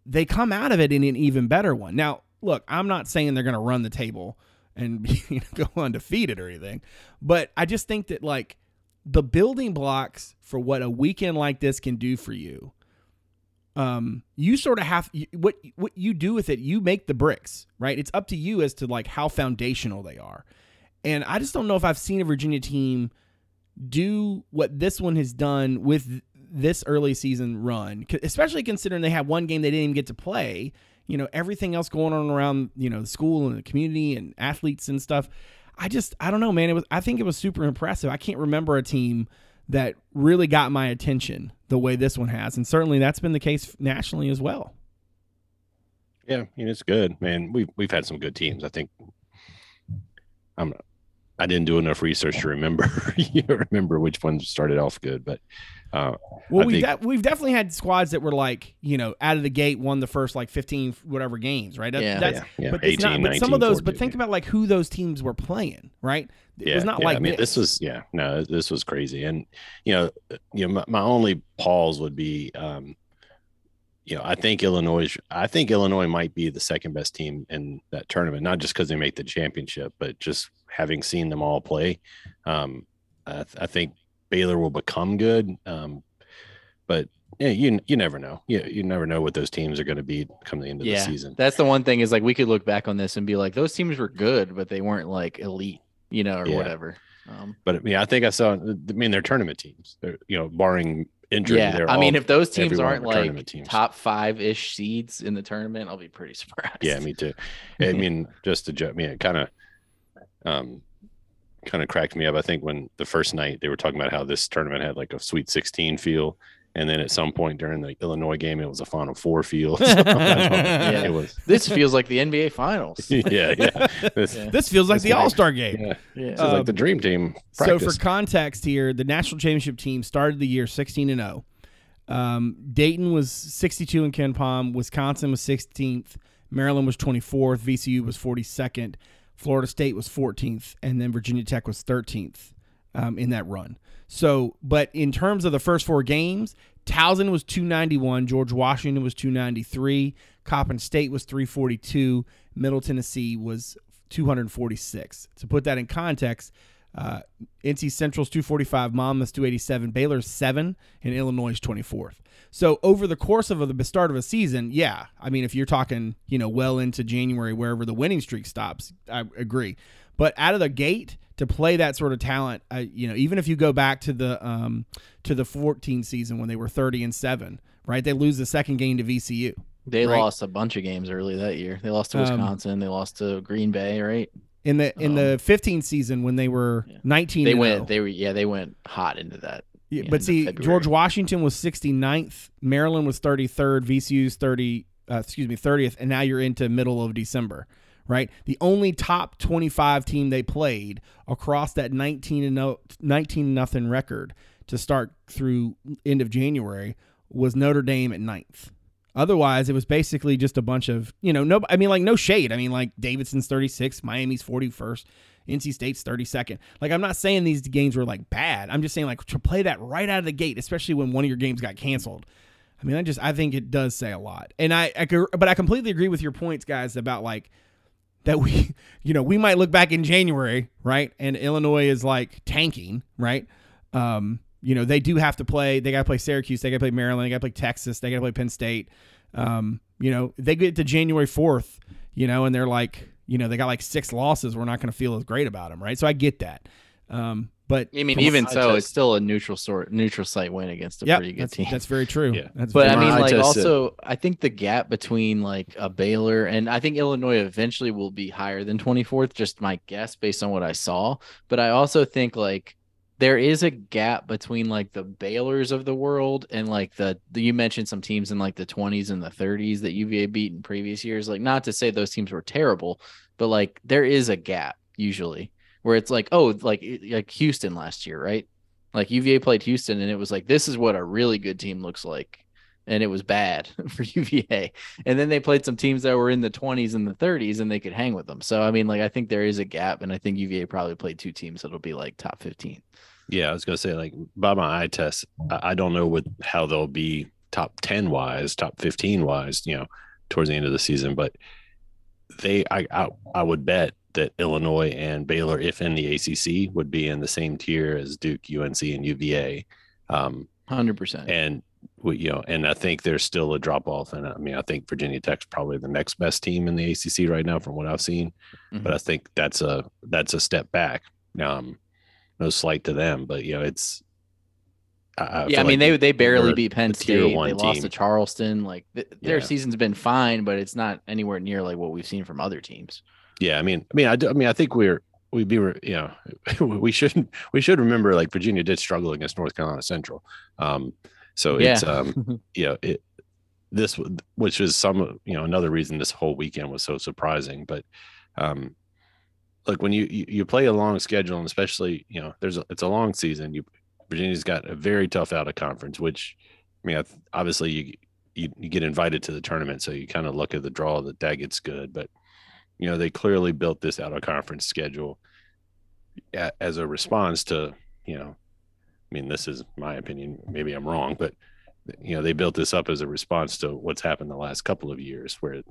They come out of it in an even better one. Now, look, I'm not saying they're going to run the table and (laughs) you know, go undefeated or anything, but I just think that like the building blocks for what a weekend like this can do for you um you sort of have what what you do with it you make the bricks right? It's up to you as to like how foundational they are. And i just don't know if i've seen a virginia team do what this one has done with this early season run especially considering they had one game they didn't even get to play. You know everything else going on around you know the school and the community and athletes and stuff. I just i don't know man. It was i think it was super impressive. I can't remember a team that really got my attention the way this one has and certainly that's been the case nationally as well Yeah, I mean it's good, man. We've we've had some good teams. I think I'm I didn't do enough research to remember (laughs) you remember which ones started off good, but uh Well, I we've think- de- we've definitely had squads that were like you know out of the gate won the first like fifteen whatever games, right? That- Yeah. that's, yeah, yeah, but 18, not. But some of those. But think yeah. about like who those teams were playing, right? It yeah, was not yeah, like I mean this. this was yeah, no, this was crazy. And you know, you know, my, my only pause would be um you know, I think Illinois I think Illinois might be the second best team in that tournament, not just because they make the championship, but just having seen them all play. Um I, th- I think Baylor will become good. Um but yeah, you you never know. You you never know what those teams are going to be come the end of Yeah, the season. That's the one thing is like we could look back on this and be like, those teams were good, but they weren't like elite, you know, or Yeah. whatever. Um, But yeah, I think I saw. I mean, they're tournament teams. They're, you know, barring injury. yeah, I mean, all- if those teams aren't like teams. top five ish seeds in the tournament, I'll be pretty (laughs) surprised. yeah, me too. I mean, just to joke, I mean, it kind of, um, kind of cracked me up. I think when the first night they were talking about how this tournament had like a Sweet 16 feel, and then at some point during the Illinois game, it was a Final Four feel. (laughs) Yeah. it was. this feels like the NBA Finals. (laughs) Yeah, yeah. (laughs) This, Yeah. this feels like It's the All Star game. yeah. Yeah. This is like Um, the dream team. So for context here, the national championship team started the year 16 and 0. Um, Dayton was 62 in KenPom. Wisconsin was 16th. Maryland was 24th. VCU was 42nd. Florida State was 14th, and then Virginia Tech was 13th um, in that run. So, but in terms of the first four games, Towson was 291, George Washington was 293, Coppin State was 342, Middle Tennessee was 246. To put that in context, uh, NC Central's 245, Monmouth's 287, Baylor's 7, and Illinois' 24th. So over the course of the start of a season, yeah, I mean, if you're talking, you know, well into January, wherever the winning streak stops, I agree. But out of the gate to play that sort of talent, uh, you know, even if you go back to the um, to the 14 season when they were 30 and seven, right? They lose the second game to VCU. They Right. lost a bunch of games early that year. They lost to Um, Wisconsin. they lost to Green Bay, right? In the in the 15 season when they were Yeah. 19 They went. 0. They were. Yeah, they went hot into that. Yeah, but see, February. George Washington was 69th, Maryland was 33rd, VCU's 30, uh, excuse me, 30th, and now you're into middle of December, right? The only top 25 team they played across that 19 and no, 19 nothing record to start through end of January was Notre Dame at ninth. Otherwise, it was basically just a bunch of, you know, no, I mean, like, no shade. I mean, like, Davidson's 36, Miami's 41st, NC State's 32nd. Like, I'm not saying these games were, like, bad. I'm just saying, like, to play that right out of the gate, especially when one of your games got canceled. I mean, I just, I think it does say a lot. And I, I but I completely agree with your points, guys, about, like, that we, (laughs) you know, we might look back in January, right? And Illinois is, like, tanking, right? Um, you know, they do have to play. They got to play Syracuse. They got to play Maryland. They got to play Texas. They got to play Penn State. Um, you know, they get to January 4th, you know, and they're like, you know, they got like six losses. We're not going to feel as great about them, right? So I get that. Um, but I mean, even so, test- it's still a neutral sort, neutral site win against a yeah, pretty good that's, team. that's very true. Yeah. That's But I mean, like just, also, I think the gap between like a Baylor and I think Illinois eventually will be higher than 24th. Just my guess based on what I saw. But I also think like there is a gap between like the Baylors of the world and like the, the you mentioned some teams in like the 20s and the 30s that UVA beat in previous years. Like not to say those teams were terrible, but like there is a gap usually where it's like oh like like Houston last year, right? Like UVA played Houston and it was like this is what a really good team looks like and it was bad (laughs) for UVA. And then they played some teams that were in the 20s and the 30s, and they could hang with them. So I mean, like I think there is a gap, and I think UVA probably played two teams that'll be like top 15. Yeah, I was gonna say like by my eye test, I, I don't know what how they'll be top ten wise, top fifteen wise, you know, towards the end of the season, but they I I, I would bet that Illinois and Baylor, if in the ACC, would be in the same tier as Duke, UNC, and UVA. Um, Hundred percent. and we, you know, and I think there's still a drop off. And I mean, I think Virginia Tech's probably the next best team in the ACC right now, from what I've seen. Mhm. But I think that's a that's a step back. Um, no slight to them, but you know, it's. I, Yeah, I mean like they they barely beat Penn State. one They lost to. Charleston. Like th- their Yeah. season's been fine, but it's not anywhere near like what we've seen from other teams. Yeah, I mean, I mean, I, do, I mean, I think we're we'd be, you know, (laughs) we shouldn't we should remember like Virginia did struggle against North Carolina Central. Um, so it's Yeah. um, (laughs) you know, it this which is some you know another reason this whole weekend was so surprising. But um, like when you you, you play a long schedule, and especially you know, there's a, it's a long season. You Virginia's got a very tough out of conference, which I mean, obviously you. You, you get invited to the tournament, so you kind of look at the draw that that gets good. But you know they clearly built this out of conference schedule as a response to you know i mean this is my opinion maybe i'm wrong but you know they built this up as a response to what's happened the last couple of years where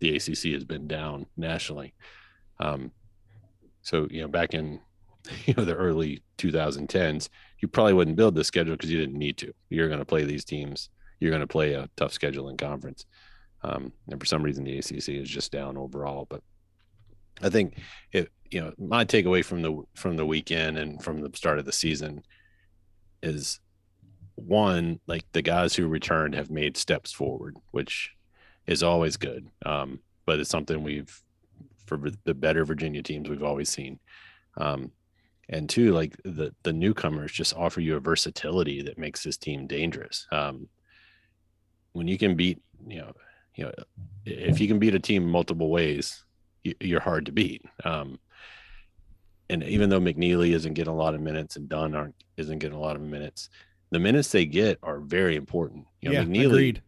the acc has been down nationally. Um so you know back in (laughs) you know the early 2010s you probably wouldn't build this schedule because you didn't need to. You're going to play these teams. You're going to play a tough schedule in conference. Um, and for some reason the acc is just down overall but I think it you know my takeaway from the from the weekend and from the start of the season is one like the guys who returned have made steps forward, which is always good. Um, but it's something we've for the better Virginia teams we've always seen. Um, and two, like the the newcomers just offer you a versatility that makes this team dangerous. Um, when you can beat, you know, you know, if you can beat a team multiple ways, you- you're hard to beat. Um, and even though McKneely isn't getting a lot of minutes and Dunn aren't isn't getting a lot of minutes, the minutes they get are very important. You know, yeah, McKneely, agreed.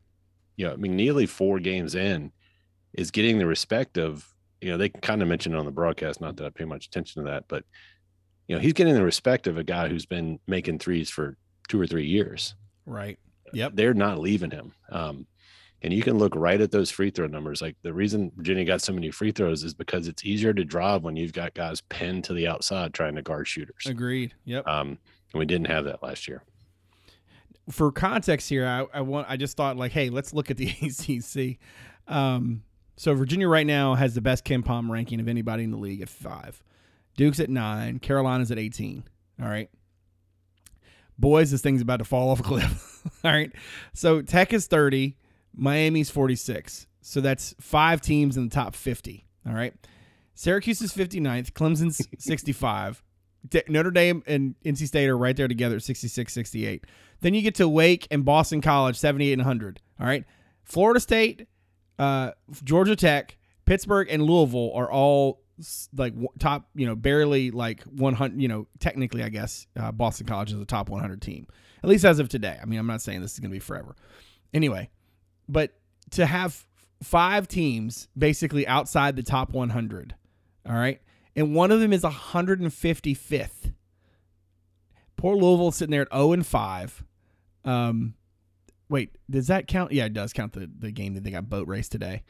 you know, McKneely four games in is getting the respect of, you know, they kind of mentioned it on the broadcast, not that I pay much attention to that, but you know, he's getting the respect of a guy who's been making threes for two or three years Right. Yep. they're not leaving him. Um, and you can look right at those free throw numbers. Like the reason Virginia got so many free throws is because it's easier to drive when you've got guys pinned to the outside trying to guard shooters. Agreed. Yep. Um, and we didn't have that last year. for context here, I, I want I just thought like, hey, let's look at the (laughs) ACC. Um, so Virginia right now has the best KenPom ranking of anybody in the league at five. Duke's at nine. Carolina's at eighteen. All right. Boys, this thing's about to fall off a cliff. (laughs) All right. So Tech is thirty. Miami's forty six. So that's five teams in the top fifty. All right. Syracuse is 59th. Clemson's (laughs) 65. D- Notre Dame and NC State are right there together at 66 68. Then you get to Wake and Boston College, 78 and 100. All right. Florida State, uh, Georgia Tech, Pittsburgh, and Louisville are all like top, you know, barely like 100, you know, technically, I guess uh, Boston College is a top 100 team, at least as of today. I mean, I'm not saying this is going to be forever. Anyway, but to have five teams basically outside the top 100, all right, and one of them is 155th. Poor Louisville sitting there at 0 and 5. Um, wait, does that count? Yeah, it does count the, the game that they got boat race today.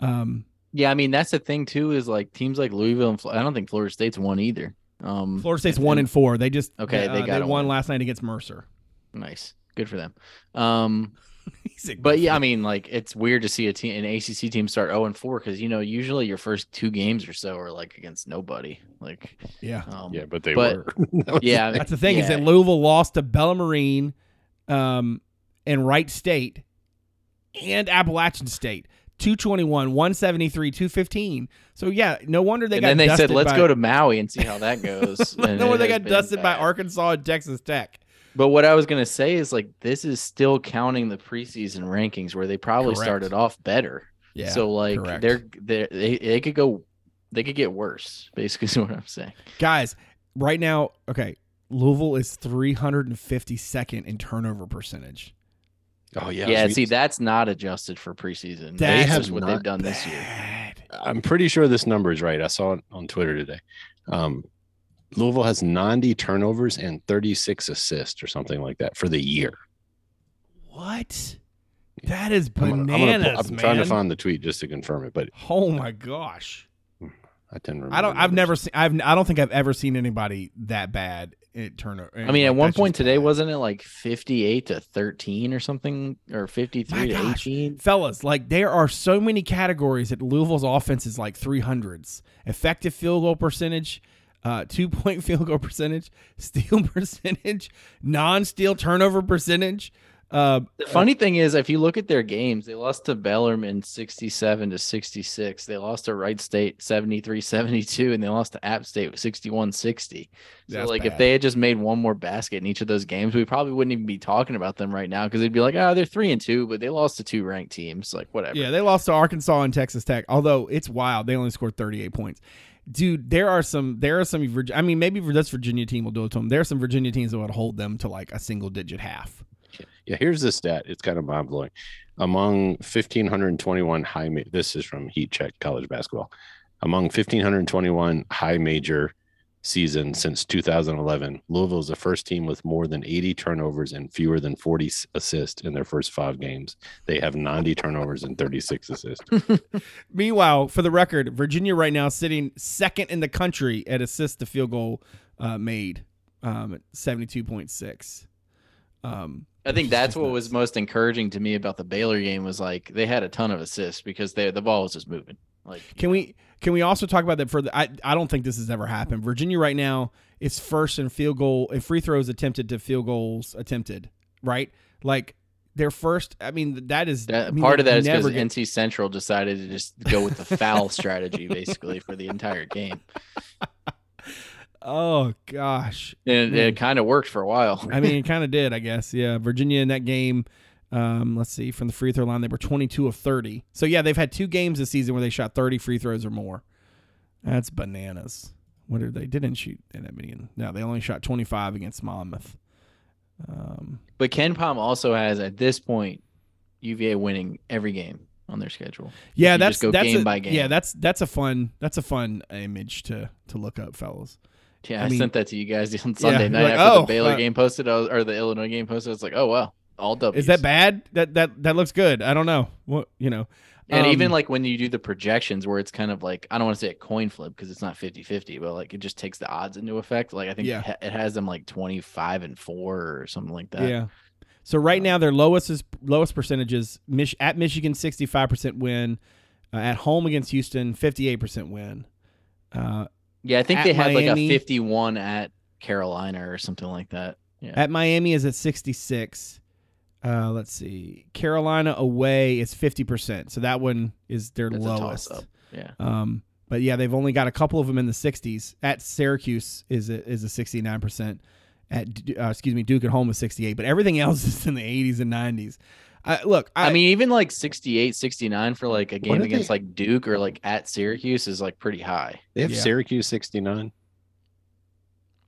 Um, Yeah, I mean that's the thing too is like teams like Louisville and Fl- I don't think Florida State's won either. Um, Florida State's one and four. They just Okay, uh, they gotta won win. last night against Mercer. nice, good for them. Um, (laughs) but good yeah, I mean like it's weird to see a team an ACC team start zero and four because you know usually your first two games or so are like against nobody. Like, yeah, um, Yeah, but they but- were. (laughs) That was- yeah, that's the thing is that Louisville lost to Bellarmine, um, and Wright State, and Appalachian State. 221, 173, 215. So yeah, no wonder they and got then they said let's by- go to Maui and see how that goes. (laughs) no and wonder it they got been dusted by. Arkansas and Texas Tech. But what I was gonna say is like this is still counting the preseason rankings where they probably Correct. started off better. Yeah. so like correct. they're, they're they they could go they could get worse. Basically, (laughs) is what I'm saying. guys, right now, okay, Louisville is 352nd in turnover percentage. Oh yeah. Yeah, was see, that's not adjusted for preseason. They That's have just what they've done this year. I'm pretty sure this number is right. I saw it on Twitter today. Um, Louisville has 90 turnovers and 36 assists or something like that for the year. What? That is I'm, gonna- bananas, I'm, gonna I'm man. trying to find the tweet just to confirm it, but oh my gosh. I didn't remember. I don't. I've never seen. I've. I don't think I've ever seen anybody that bad at turnover. Eh, I mean, at one point today, bad. wasn't it like 58 to 13 or something, or 53 My to gosh. 18? fellas, like there are so many categories that Louisville's offense is like three hundreds. Effective field goal percentage, uh, two point (laughs) field goal percentage, steal (laughs) percentage, non-steal turnover percentage. Uh, The funny thing is, if you look at their games, they lost to Bellarmine 67 to 66. They lost to Wright State 73 72, and they lost to App State 61 60. So, like, bad. if they had just made one more basket in each of those games, we probably wouldn't even be talking about them right now because they'd be like, oh, they're three and two, but they lost to two ranked teams. Like, whatever. yeah, they lost to Arkansas and Texas Tech. Although it's wild, they only scored thirty eight points. Dude, there are some. There are some. Virg- I mean, maybe this Virginia team will do it to them. There are some Virginia teams that would hold them to like a single digit half. Yeah, here's the stat. It's kind of mind blowing. Among 1,521 high, ma- this is from Heat Check College Basketball. Among 1,521 high major seasons since 2011, Louisville is the first team with more than 80 turnovers and fewer than 40 assists in their first five games. They have 90 turnovers and 36 assists. (laughs) Meanwhile, for the record, Virginia right now sitting second in the country at assist to field goal uh, made, um, at seventy two point six. Um, I think (laughs) that's what was most encouraging to me about the Baylor game was like they had a ton of assists because they the ball was just moving. Like, Can we can we also talk about that further? I, I don't think this has ever happened. Virginia right now is first in field goal in free throws attempted to field goals attempted. Right, like their first. I mean, that is That, I mean, part of that is because get- NC Central decided to just go with the foul (laughs) strategy basically for the entire game, (laughs) Oh gosh, and Man. it, hmm. kind of worked for a while. I mean, (laughs) it kind of did, I guess. Yeah, Virginia in that game. Um, let's see, from the free throw line, they were 22 of 30. So yeah, they've had two games this season where they shot 30 free throws or more. That's bananas. What did they didn't shoot that many? No, they only shot 25 against Monmouth. Um, But KenPom also has at this point UVA winning every game on their schedule. yeah, you that's that's game a, by game. Yeah, that's that's a fun that's a fun image to to look up, fellas. Yeah, I I, mean- sent that to you guys (laughs) on Sunday you're night like, after oh, the Baylor uh, game posted was- or the Illinois game posted. It's like, oh wow, all W's. Is that bad? That that that looks good. I don't know. What you know. And even Um, like when you do the projections where it's kind of like I don't want to say a coin flip because it's not 50-50, but like it just takes the odds into effect. Like I think Yeah. it, ha- it has them like 25 and 4 or something like that. Yeah. So right now their lowest is lowest percentages Mich- at Michigan 65% win, uh, at home against Houston 58% win. Uh, Yeah, I think they had Miami- like a 51 at Carolina or something like that. Yeah. at Miami is at 66. Uh, let's see. Carolina away is 50%. So that one is their That's lowest. Yeah. Um, but yeah, they've only got a couple of them in the 60s. At Syracuse is a, is a 69%. At uh, excuse me, Duke at home is 68. But everything (laughs) else is in the 80s and 90s. I, look, I, I, mean, even like 68, 69 for like a game against they- like Duke or like at Syracuse is like pretty high. They have Yeah. Syracuse 69.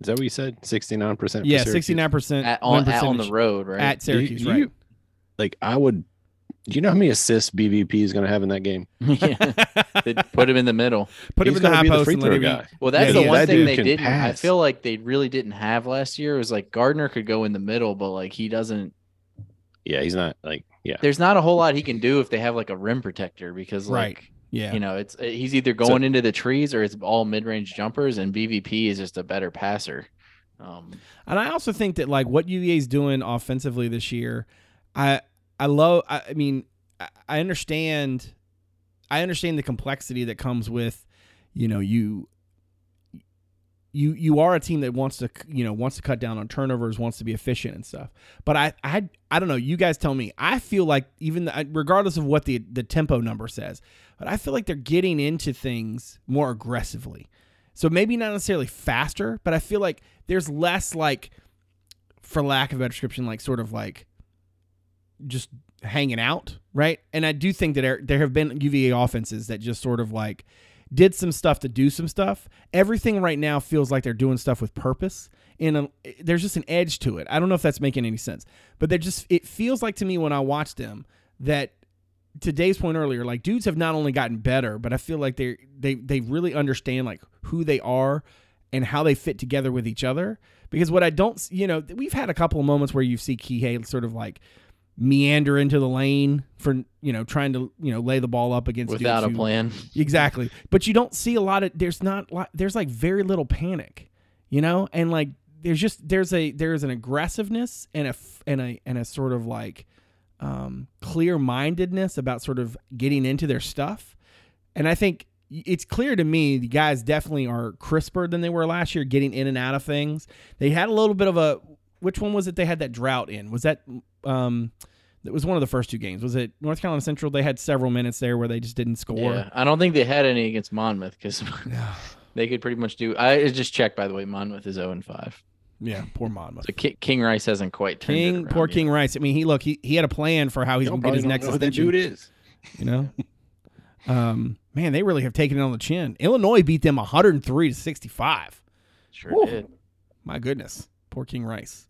Is that what you said? 69%? yeah, 69% At on, at, on the road, right? at Do you- Syracuse, right? like, I would. Do you know how many assists BVP is going to have in that game? (laughs) yeah. Put him in the middle. Put him He's in the gonna high be the free and let throw him guy. Well, that's Yeah, the yeah, one that thing they didn't. I feel like they really didn't have last year. It was like Gardner could go in the middle, but like he doesn't. Yeah, he's not like yeah. There's not a whole lot he can do if they have like a rim protector because Right. Yeah. you know it's uh, he's either going into the trees or it's all mid range jumpers, and BVP is just a better passer. Um, And I also think that like what UVA is doing offensively this year, I I love. I, I mean, I, I understand. I understand the complexity that comes with, you know, you. You you are a team that wants to you know wants to cut down on turnovers, wants to be efficient and stuff. But I I I don't know. You guys tell me. I feel like even the, regardless of what the the tempo number says, but I feel like they're getting into things more aggressively. So maybe not necessarily faster, but I feel like there's less like, for lack of a better description, like sort of like just hanging out, right? And I do think that there, there have been UVA offenses that just sort of like did some stuff to do some stuff. Everything right now feels like they're doing stuff with purpose. And uh, there's just an edge to it. I don't know if that's making any sense, but they're just. It feels like to me when I watch them that to Dave's point earlier, like dudes have not only gotten better, but I feel like they they they really understand like who they are and how they fit together with each other. Because what I don't, you know, we've had a couple of moments where you see Kihei sort of like meander into the lane for you know trying to you know lay the ball up against without a plan. Exactly. But you don't see a lot of there's not there's like very little panic, you know? And like there's just there's a there's an aggressiveness and a and a and a sort of like um clear-mindedness about sort of getting into their stuff. And I think it's clear to me the guys definitely are crisper than they were last year getting in and out of things. They had a little bit of a which one was it they had that drought in? Was that um that was one of the first two games. Was it North Carolina Central? They had several minutes there where they just didn't score. Yeah, I don't think they had any against Monmouth because (laughs) they could pretty much do. I just checked by the way. Monmouth is zero and five. Yeah, poor Monmouth. So King Rice hasn't quite turned King, around poor yet. King Rice. I mean, he look, he, he had a plan for how he's gonna get his don't next know who that dude is. You know, um, man, they really have taken it on the chin. Illinois beat them 103 to 65. Sure Woo. did. My goodness, poor King Rice.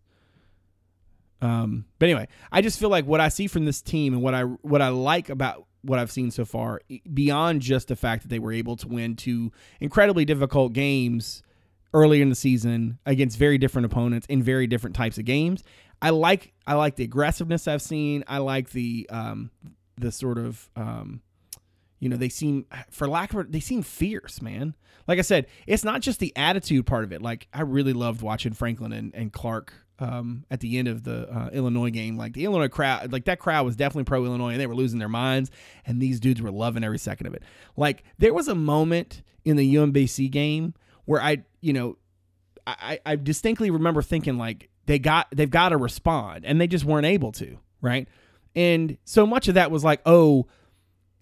Um, but anyway, I just feel like what I see from this team and what I what I like about what I've seen so far, beyond just the fact that they were able to win two incredibly difficult games earlier in the season against very different opponents in very different types of games. I like I like the aggressiveness I've seen. I like the um, the sort of um, you know they seem for lack of they seem fierce man like i said it's not just the attitude part of it like i really loved watching franklin and, and clark um, at the end of the uh, illinois game like the illinois crowd like that crowd was definitely pro illinois and they were losing their minds and these dudes were loving every second of it. Like there was a moment in the umbc game where i you know I, I distinctly remember thinking like they got they've got to respond and they just weren't able to right? And so much of that was like oh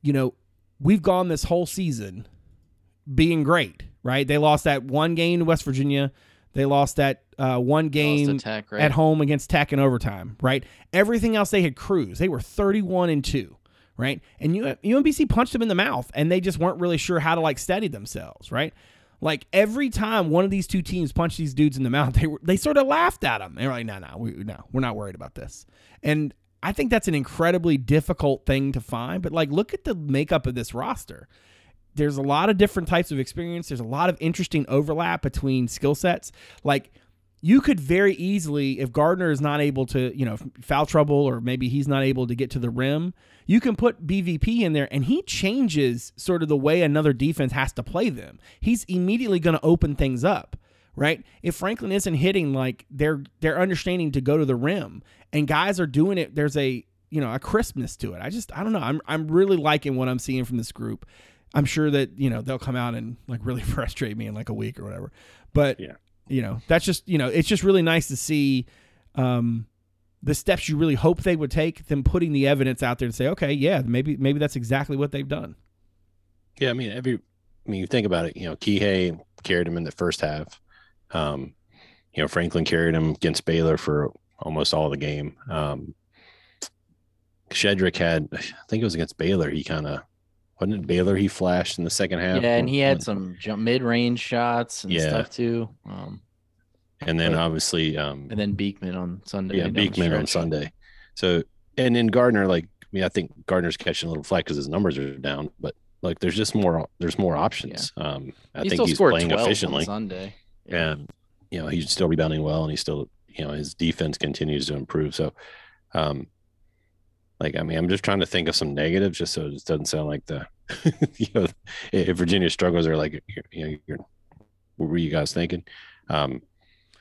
you know we've gone this whole season being great right? They lost that one game to west virginia they lost that uh, one game attack, right? at home against Tech in overtime, right? Everything else they had cruised. They were 31 and 2, right? And UMBC punched them in the mouth and they just weren't really sure how to like steady themselves, right? Like every time one of these two teams punched these dudes in the (laughs) mouth, they were they sort of laughed at them. They were like, "No, no, we no, we're not worried about this." And I think that's an incredibly difficult thing to find, but like look at the makeup of this roster there's a lot of different types of experience. There's a lot of interesting overlap between skill sets. Like you could very easily, if Gardner is not able to, you know, foul trouble or maybe he's not able to get to the rim, you can put BVP in there and he changes sort of the way another defense has to play them. He's immediately going to open things up, right? If Franklin isn't hitting like they're they're understanding to go to the rim and guys are doing it, there's a you know a crispness to it. I just I don't know. I'm I'm really liking what I'm seeing from this group. I'm sure that you know they'll come out and like really (laughs) frustrate me in like a week or whatever. But Yeah. you know that's just you know it's just really nice to see um, the steps you really hope they would take. Them putting the evidence out there and say, okay, yeah, maybe maybe that's exactly what they've done. Yeah, I mean, every, I mean, you think about it. You know, Kihei carried him in the first half. Um, you know, Franklin carried him against Baylor for almost all the game. Um, Shedrick had, I think it was against Baylor. He kind of wasn't it Baylor. He flashed in the second half. Yeah, and he had some jump mid-range shots and Yeah. stuff too. Um, and then but- obviously, um, and then Beekman on Sunday. yeah, Beekman on. Sunday. So, and then Gardner, like, I mean, I think Gardner's catching a little flack because his numbers are down, but like, there's just more, there's more options. Yeah. Um, I he think he's playing 12 on efficiently. Sunday. and you know he's still rebounding well and he's still you know his defense continues to improve so um like i mean i'm just trying to think of some negatives just so it just doesn't sound like the (laughs) you know if virginia struggles are like you know you're, what were you guys thinking um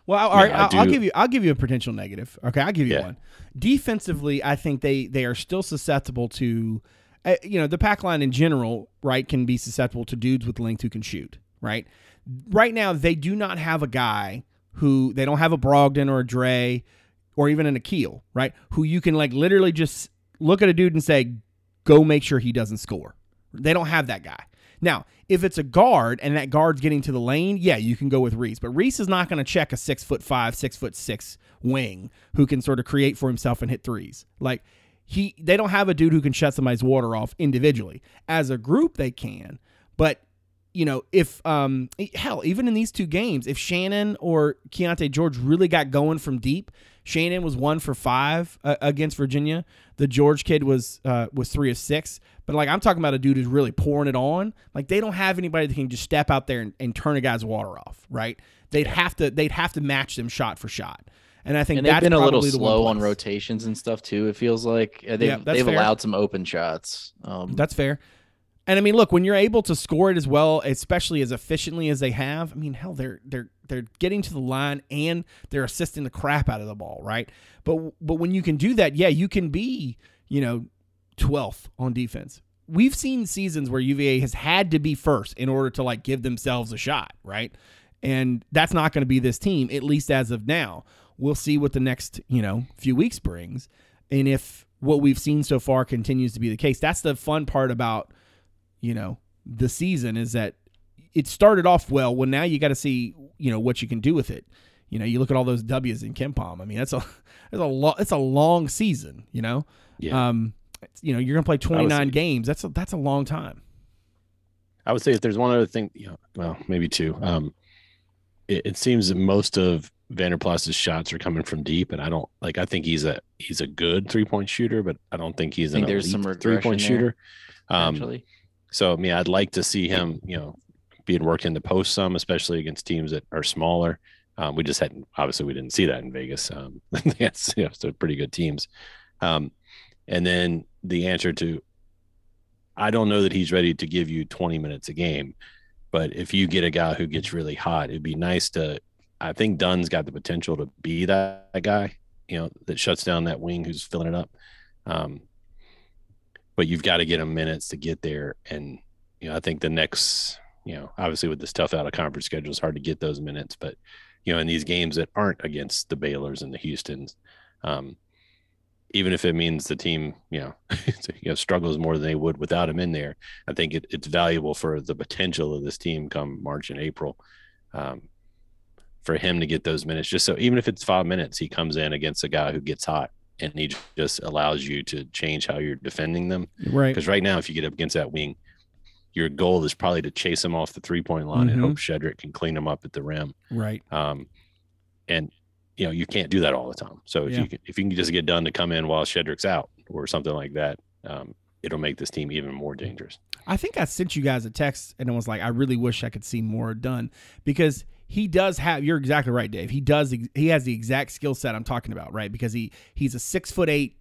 Well, all Yeah, I I'll, I'll give you I'll give you a potential negative. Okay, I'll give you Yeah. one. Defensively, I think they they are still susceptible to, uh, you know, the pack line in general, right, can be susceptible to dudes with length who can shoot, right. Right now, they do not have a guy who they don't have a Brogdon or a Dre or even an Akil, right, who you can like literally just look at a dude and say, go make sure he doesn't score. They don't have that guy. Now, if it's a guard and that guard's getting to the lane, yeah, you can go with Reece. But Reece is not going to check a six foot five, six foot six wing who can sort of create for himself and hit threes. Like he, they don't have a dude who can shut somebody's water off individually. As a group, they can, but you know, if um hell, even in these two games, if Shannon or Keontae George really got going from deep, Shannon was one for five uh, against Virginia. The George kid was uh, was three of six. But like I'm talking about a dude who's really pouring it on. Like they don't have anybody that can just step out there and, and turn a guy's water off, right? They'd have to they'd have to match them shot for shot. And I think And they've that's been a little slow on rotations and stuff too. It feels like Uh, they've Yeah, they've fair. allowed some open shots. Um, That's fair. And I mean, look, when you're able to score it as well, especially as efficiently as they have, I mean, hell, they're they're they're getting to the line and they're assisting the crap out of the ball, right? But but when you can do that, yeah, you can be, you know, 12th on defense. We've seen seasons where UVA has had to be first in order to like give themselves a shot, right? And that's not going to be this team, at least as of now. We'll see what the next, you know, few weeks brings. And if what we've seen so far continues to be the case, that's the fun part about you know the season is that it started off well well now you got to see you know what you can do with it you know you look at all those w's in KenPom i mean that's a (laughs) that's a lot it's a long season you know Yeah. um you know you're gonna play 29 games that's a that's a long time I would say if there's one other thing, you know, well, maybe two. Um, it, it seems that most of Vander Plas's shots are coming from deep, and I don't like. I think he's a he's a good three point shooter, but I don't think he's think an there's some three point there, shooter. Um, actually. So I mean, I'd like to see him, you know, being worked into post some, especially against teams that are smaller. Um, we just hadn't obviously we didn't see that in Vegas. Um, (laughs) that's you know, so pretty good teams. Um, and then the answer to, I don't know that he's ready to give you 20 minutes a game, but if you get a guy who gets really hot, it'd be nice to. I think Dunn's got the potential to be that guy, you know, that shuts down that wing who's filling it up. Um, but you've got to get him minutes to get there. And, you know, I think the next, you know, obviously with this tough out of conference schedule, it's hard to get those minutes. But, you know, in these games that aren't against the Baylors and the Houstons, um, even if it means the team, you know, (laughs) you know, struggles more than they would without him in there, I think it, it's valuable for the potential of this team come March and April. Um, for him to get those minutes, just so even if it's five minutes, he comes in against a guy who gets hot and he just allows you to change how you're defending them. right Because right now, if you get up against that wing, your goal is probably to chase him off the three point line and Mhm. hope Shedrick can clean him up at the rim. right Um, and you know you can't do that all the time. So if Yeah. you can, if you can just get Dunn to come in while Shedrick's out or something like that, um, it'll make this team even more dangerous. I think I sent you guys a text and it was like, I really wish I could see more Dunn because he does have. You're exactly right, Dave. He does. He has the exact skill set I'm talking about, right? Because he he's a six foot eight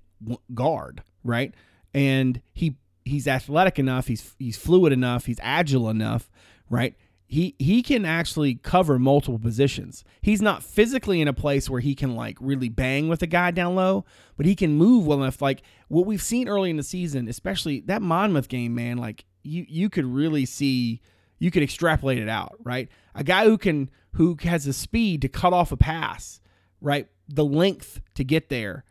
guard, right? And he he's athletic enough. He's he's fluid enough. He's agile enough, right? He he can actually cover multiple positions. He's not physically in a place where he can like really bang with a guy down low, but he can move well enough. Like what we've seen early in the season, especially that Monmouth game, man. Like you you could really see you could extrapolate it out, right? A guy who can who has the speed to cut off a pass, right? The length to get there,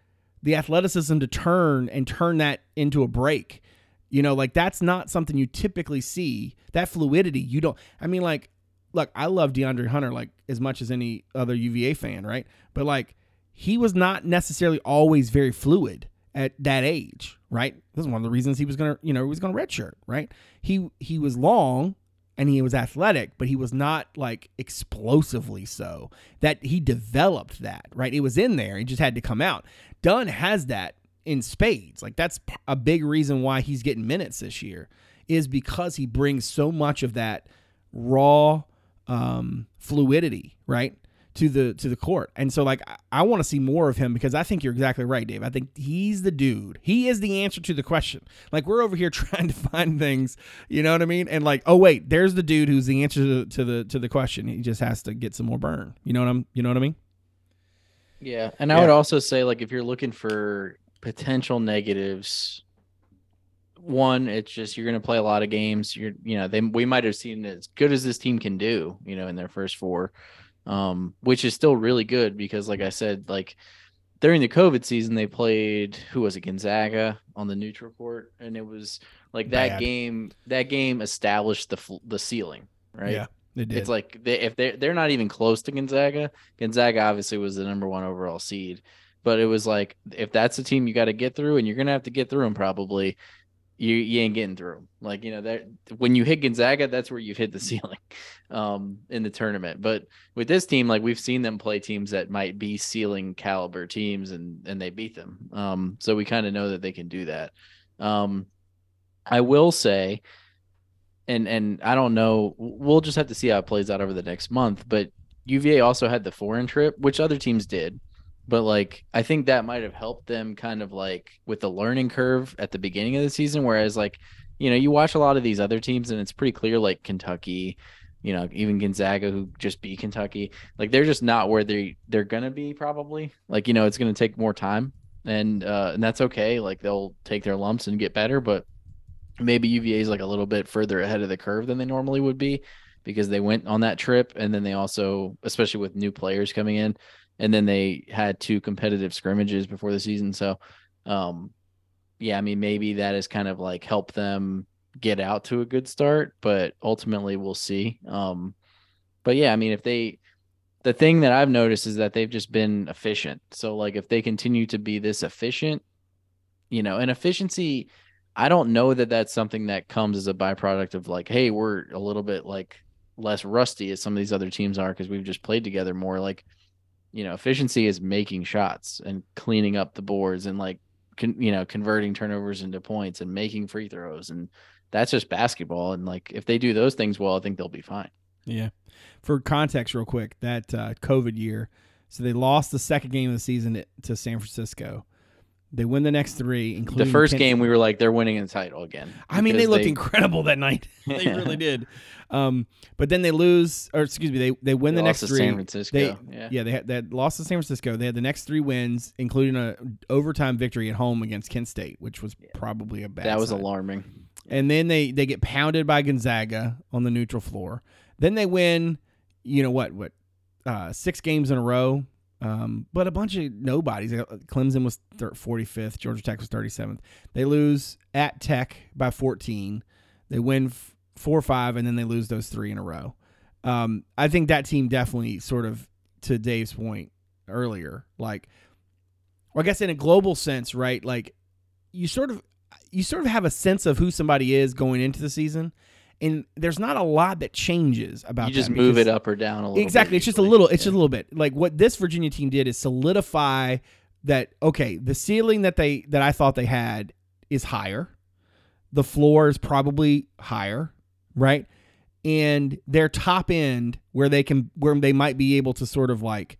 the athleticism to turn and turn that into a break. You know, like that's not something you typically see. That fluidity, you don't. I mean, like, look, I love DeAndre Hunter like as much as any other UVA fan, right? But like, he was not necessarily always very fluid at that age, right? This is one of the reasons he was gonna, you know, he was gonna redshirt, right? He he was long and he was athletic, but he was not like explosively so. That he developed that, right? It was in there. He just had to come out. Dunn has that in spades. Like that's a big reason why he's getting minutes this year is because he brings so much of that raw um, fluidity, right? To the to the court. And so like I, I want to see more of him because I think you're exactly right, Dave. I think he's the dude. He is the answer to the question. Like we're over here (laughs) trying to find things, you know what I mean? And like, oh wait, there's the dude who's the answer to, to the to the question. He just has to get some more burn. You know what I'm you know what I mean? Yeah, and I Yeah. would also say like if you're looking for potential negatives, one, it's just you're going to play a lot of games. You're, you know, they we might have seen as good as this team can do, you know, in their first four, um, which is still really good because, like I said, like during the COVID season, they played who was it, Gonzaga on the neutral court, and it was like that Bad. game. That game established the the ceiling, right? Yeah, it did. It's like they, if they they're not even close to Gonzaga. Gonzaga obviously was the number one overall seed, but it was like if that's the team you got to get through, and you're gonna have to get through them probably. You you ain't getting through. Like you know that when you hit Gonzaga, that's where you've hit the (laughs) ceiling, um, in the tournament. But with this team, like we've seen them play teams that might be ceiling caliber teams, and and they beat them. Um, so we kind of know that they can do that. Um, I will say, and and I don't know, we'll just have to see how it plays out over the next month. But UVA also had the foreign trip, which other teams did but like I think that might have helped them kind of like with the learning curve at the beginning of the season. Whereas like, you know, you watch a lot of these other teams and it's pretty clear like Kentucky, you know, even Gonzaga who just beat Kentucky, like they're just not where they they're gonna be probably. Like, you know, it's gonna take more time and uh and that's okay. Like they'll take their lumps and get better, but maybe UVA is like a little bit further ahead of the curve than they normally would be because they went on that trip and then they also especially with new players coming in and then they had two competitive scrimmages before the season. So, um, yeah, I mean, maybe that has kind of like helped them get out to a good start, but ultimately we'll see. Um, but yeah, I mean, if they, the thing that I've noticed is that they've just been efficient. So, like, if they continue to be this efficient, you know, and efficiency, I don't know that that's something that comes as a byproduct of like, hey, we're a little bit like less rusty as some of these other teams are because we've just played together more. Like, you know, efficiency is making shots and cleaning up the boards and like, con- you know, converting turnovers into points and making free throws. And that's just basketball. And like, if they do those things well, I think they'll be fine. Yeah. For context, real quick, that uh, COVID year, so they lost the second game of the season to, to San Francisco. They win the next three, including The first game, we were like, they're winning the title again. I mean, they looked incredible that night. (laughs) (laughs) they really did. Um, but then they lose, or excuse me, they they win they the lost next to three. San Francisco. They, yeah. yeah, they had that lost to San Francisco. They had the next three wins, including a overtime victory at home against Kent State, which was probably a bad. that was alarming. And then they they get pounded by Gonzaga on the neutral floor. Then they win, you know what, what, uh, six games in a row. Um, but a bunch of nobodies. Uh, Clemson was thir- 45th. Georgia Tech was 37th. They lose at Tech by 14. They win f- four or five, and then they lose those three in a row. Um, I think that team definitely sort of, to Dave's point earlier, like, well, I guess in a global sense, right? Like, you sort of you sort of have a sense of who somebody is going into the season, and there's not a lot that changes about. You just move it up or down a little. Exactly. It's just a little. It's Yeah. just a little bit. Like what this Virginia team did is solidify that. Okay, the ceiling that they that I thought they had is higher. The floor is probably higher, right? And their top end, where they can, where they might be able to sort of like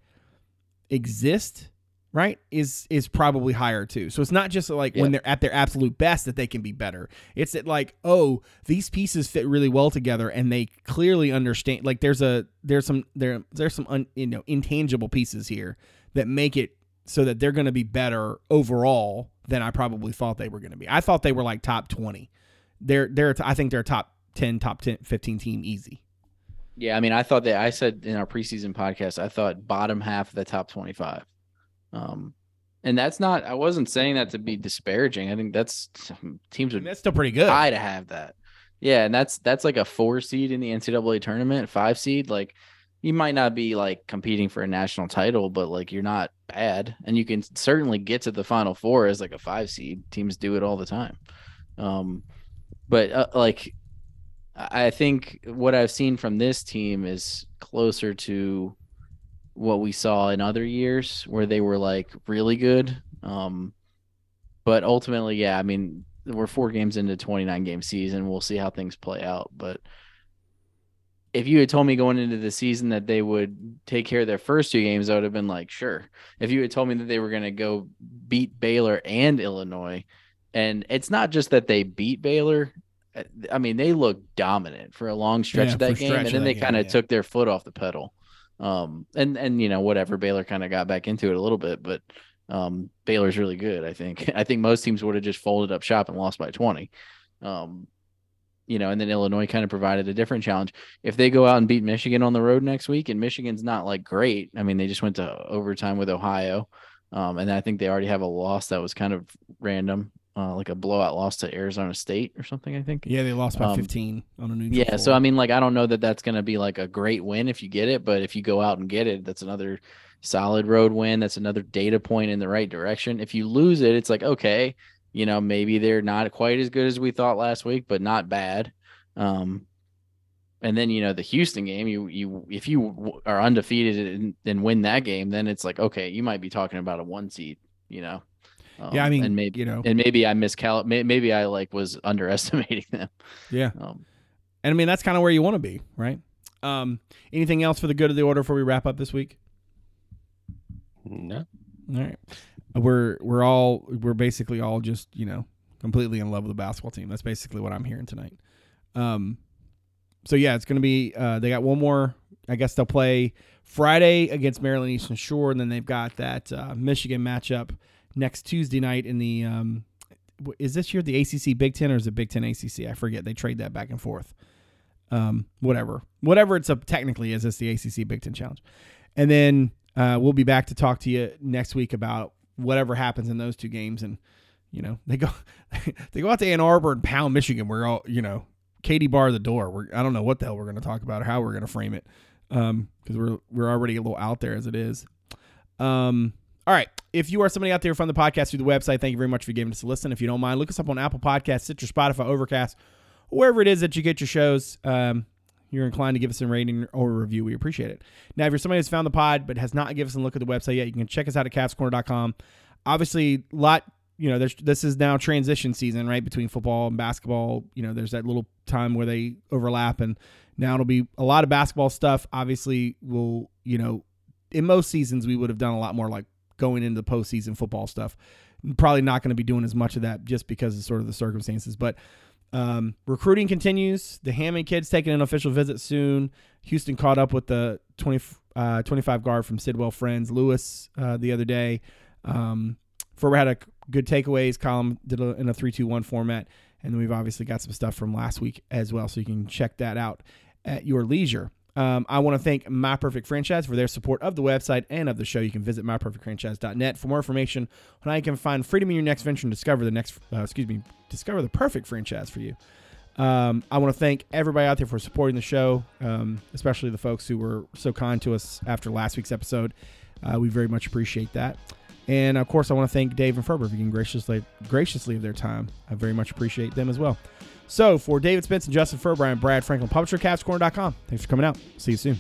exist, right, is is probably higher too. So it's not just like when they're at their absolute best that they can be better. It's that like, oh, these pieces fit really well together, and they clearly understand. Like there's a there's some there there's some un, you know intangible pieces here that make it so that they're going to be better overall than I probably thought they were going to be. I thought they were like top twenty. They're they're I think they're top ten, top 10, 15 team easy. Yeah, I mean, I thought that I said in our preseason podcast, I thought bottom half of the top twenty-five. Um, and that's not. I wasn't saying that to be disparaging. I think that's teams I would that's still pretty good. try to have that. Yeah, and that's that's like a four seed in the NCAA tournament, five seed. Like you might not be like competing for a national title, but like you're not bad, and you can certainly get to the final four as like a five seed. Teams do it all the time. Um, but uh, like I I think what I've seen from this team is closer to what we saw in other years where they were like really good. Um, but ultimately, yeah, I mean, we're four games into 29 game season. We'll see how things play out. But if you had told me going into the season that they would take care of their first two games, I would have been like, sure. If you had told me that they were going to go beat Baylor and Illinois, and it's not just that they beat Baylor. uh, I mean, they looked dominant for a long stretch Yeah, of that game, and then they kind of yeah. took their foot off the pedal. Um, and and you know whatever Baylor kind of got back into it a little bit, but um, Baylor's really good. I think. (laughs) I think most teams would have just folded up shop and lost by twenty. Um, you know, and then Illinois kind of provided a different challenge. If they go out and beat Michigan on the road next week, and Michigan's not like great, I mean, they just went to overtime with Ohio, um, and I think they already have a loss that was kind of random, uh, like a blowout loss to Arizona State or something. I think. yeah, they lost by Um, 15 on a neutral Yeah, so. I mean, like, I don't know that that's going to be like a great win if you get it, but if you go out and get it, that's another solid road win. That's another data point in the right direction. If you lose it, it's like okay, You know, maybe they're not quite as good as we thought last week, but not bad. Um, and then you know the Houston game, you you if you are undefeated and, and win that game, then it's like okay, you might be talking about a one seed. You know. Yeah, I Um, mean, and maybe you know, and maybe I miscal maybe I like was (laughs) underestimating them. yeah. Um, And I mean, that's kind of where you want to be, right? Um, anything else for the good of the order before we wrap up this week? No. All right. We're we're all we're basically all just, you know, completely in love with the basketball team. That's basically what I'm hearing tonight. Um so yeah, it's gonna be uh they got one more I guess they'll play Friday against Maryland Eastern Shore, and then they've got that uh, Michigan matchup next Tuesday night in the um is this year the ACC Big Ten or is it Big Ten ACC? I forget. They trade that back and forth. Um, whatever, whatever it's a technically is, it's the ACC Big Ten Challenge, and then uh, we'll be back to talk to you next week about whatever happens in those two games. And you know they go (laughs) they go out to Ann Arbor and pound Michigan. We're all you know Katie bar the door. We're I don't know what the hell we're going to talk about or how we're going to frame it um because we're we're already a little out there as it is. Um. All right. If you are somebody out there from the podcast through the website, thank you very much for giving us a listen. If you don't mind, look us up on Apple Podcasts, Stitcher, Spotify, Overcast, wherever it is that you get your shows. Um, you're inclined to give us a rating or a review. We appreciate it. Now, if you're somebody that's found the pod but has not given us a look at the website yet, you can check us out at cavscorner.com. Obviously, a lot, you know, there's this is now transition season, right? Between football and basketball. You know, there's that little time where they overlap and now it'll be a lot of basketball stuff. Obviously, we'll, you know, in most seasons we would have done a lot more like going into the postseason football stuff. Probably not going to be doing as much of that just because of sort of the circumstances. But um, recruiting continues. The Hammond kids taking an official visit soon. Houston caught up with the 20, uh, 25 guard from Sidwell Friends, Lewis, uh, the other day. Um, Ferber had a good takeaways column, did a, in a 3 2 1 format. And then we've obviously got some stuff from last week as well. So you can check that out at your leisure. Um, I want to thank My Perfect Franchise for their support of the website and of the show. You can visit myperfectfranchise.net for more information on how you can find freedom in your next venture and discover the next, uh, excuse me, discover the perfect franchise for you. Um, I want to thank everybody out there for supporting the show, um, especially the folks who were so kind to us after last week's episode. Uh, we very much appreciate that. And of course, I want to thank Dave and Ferber for being graciously graciously of their time. I very much appreciate them as well. So for David Spence and Justin Ferber, I'm Brad Franklin, publisher. Thanks for coming out. See you soon.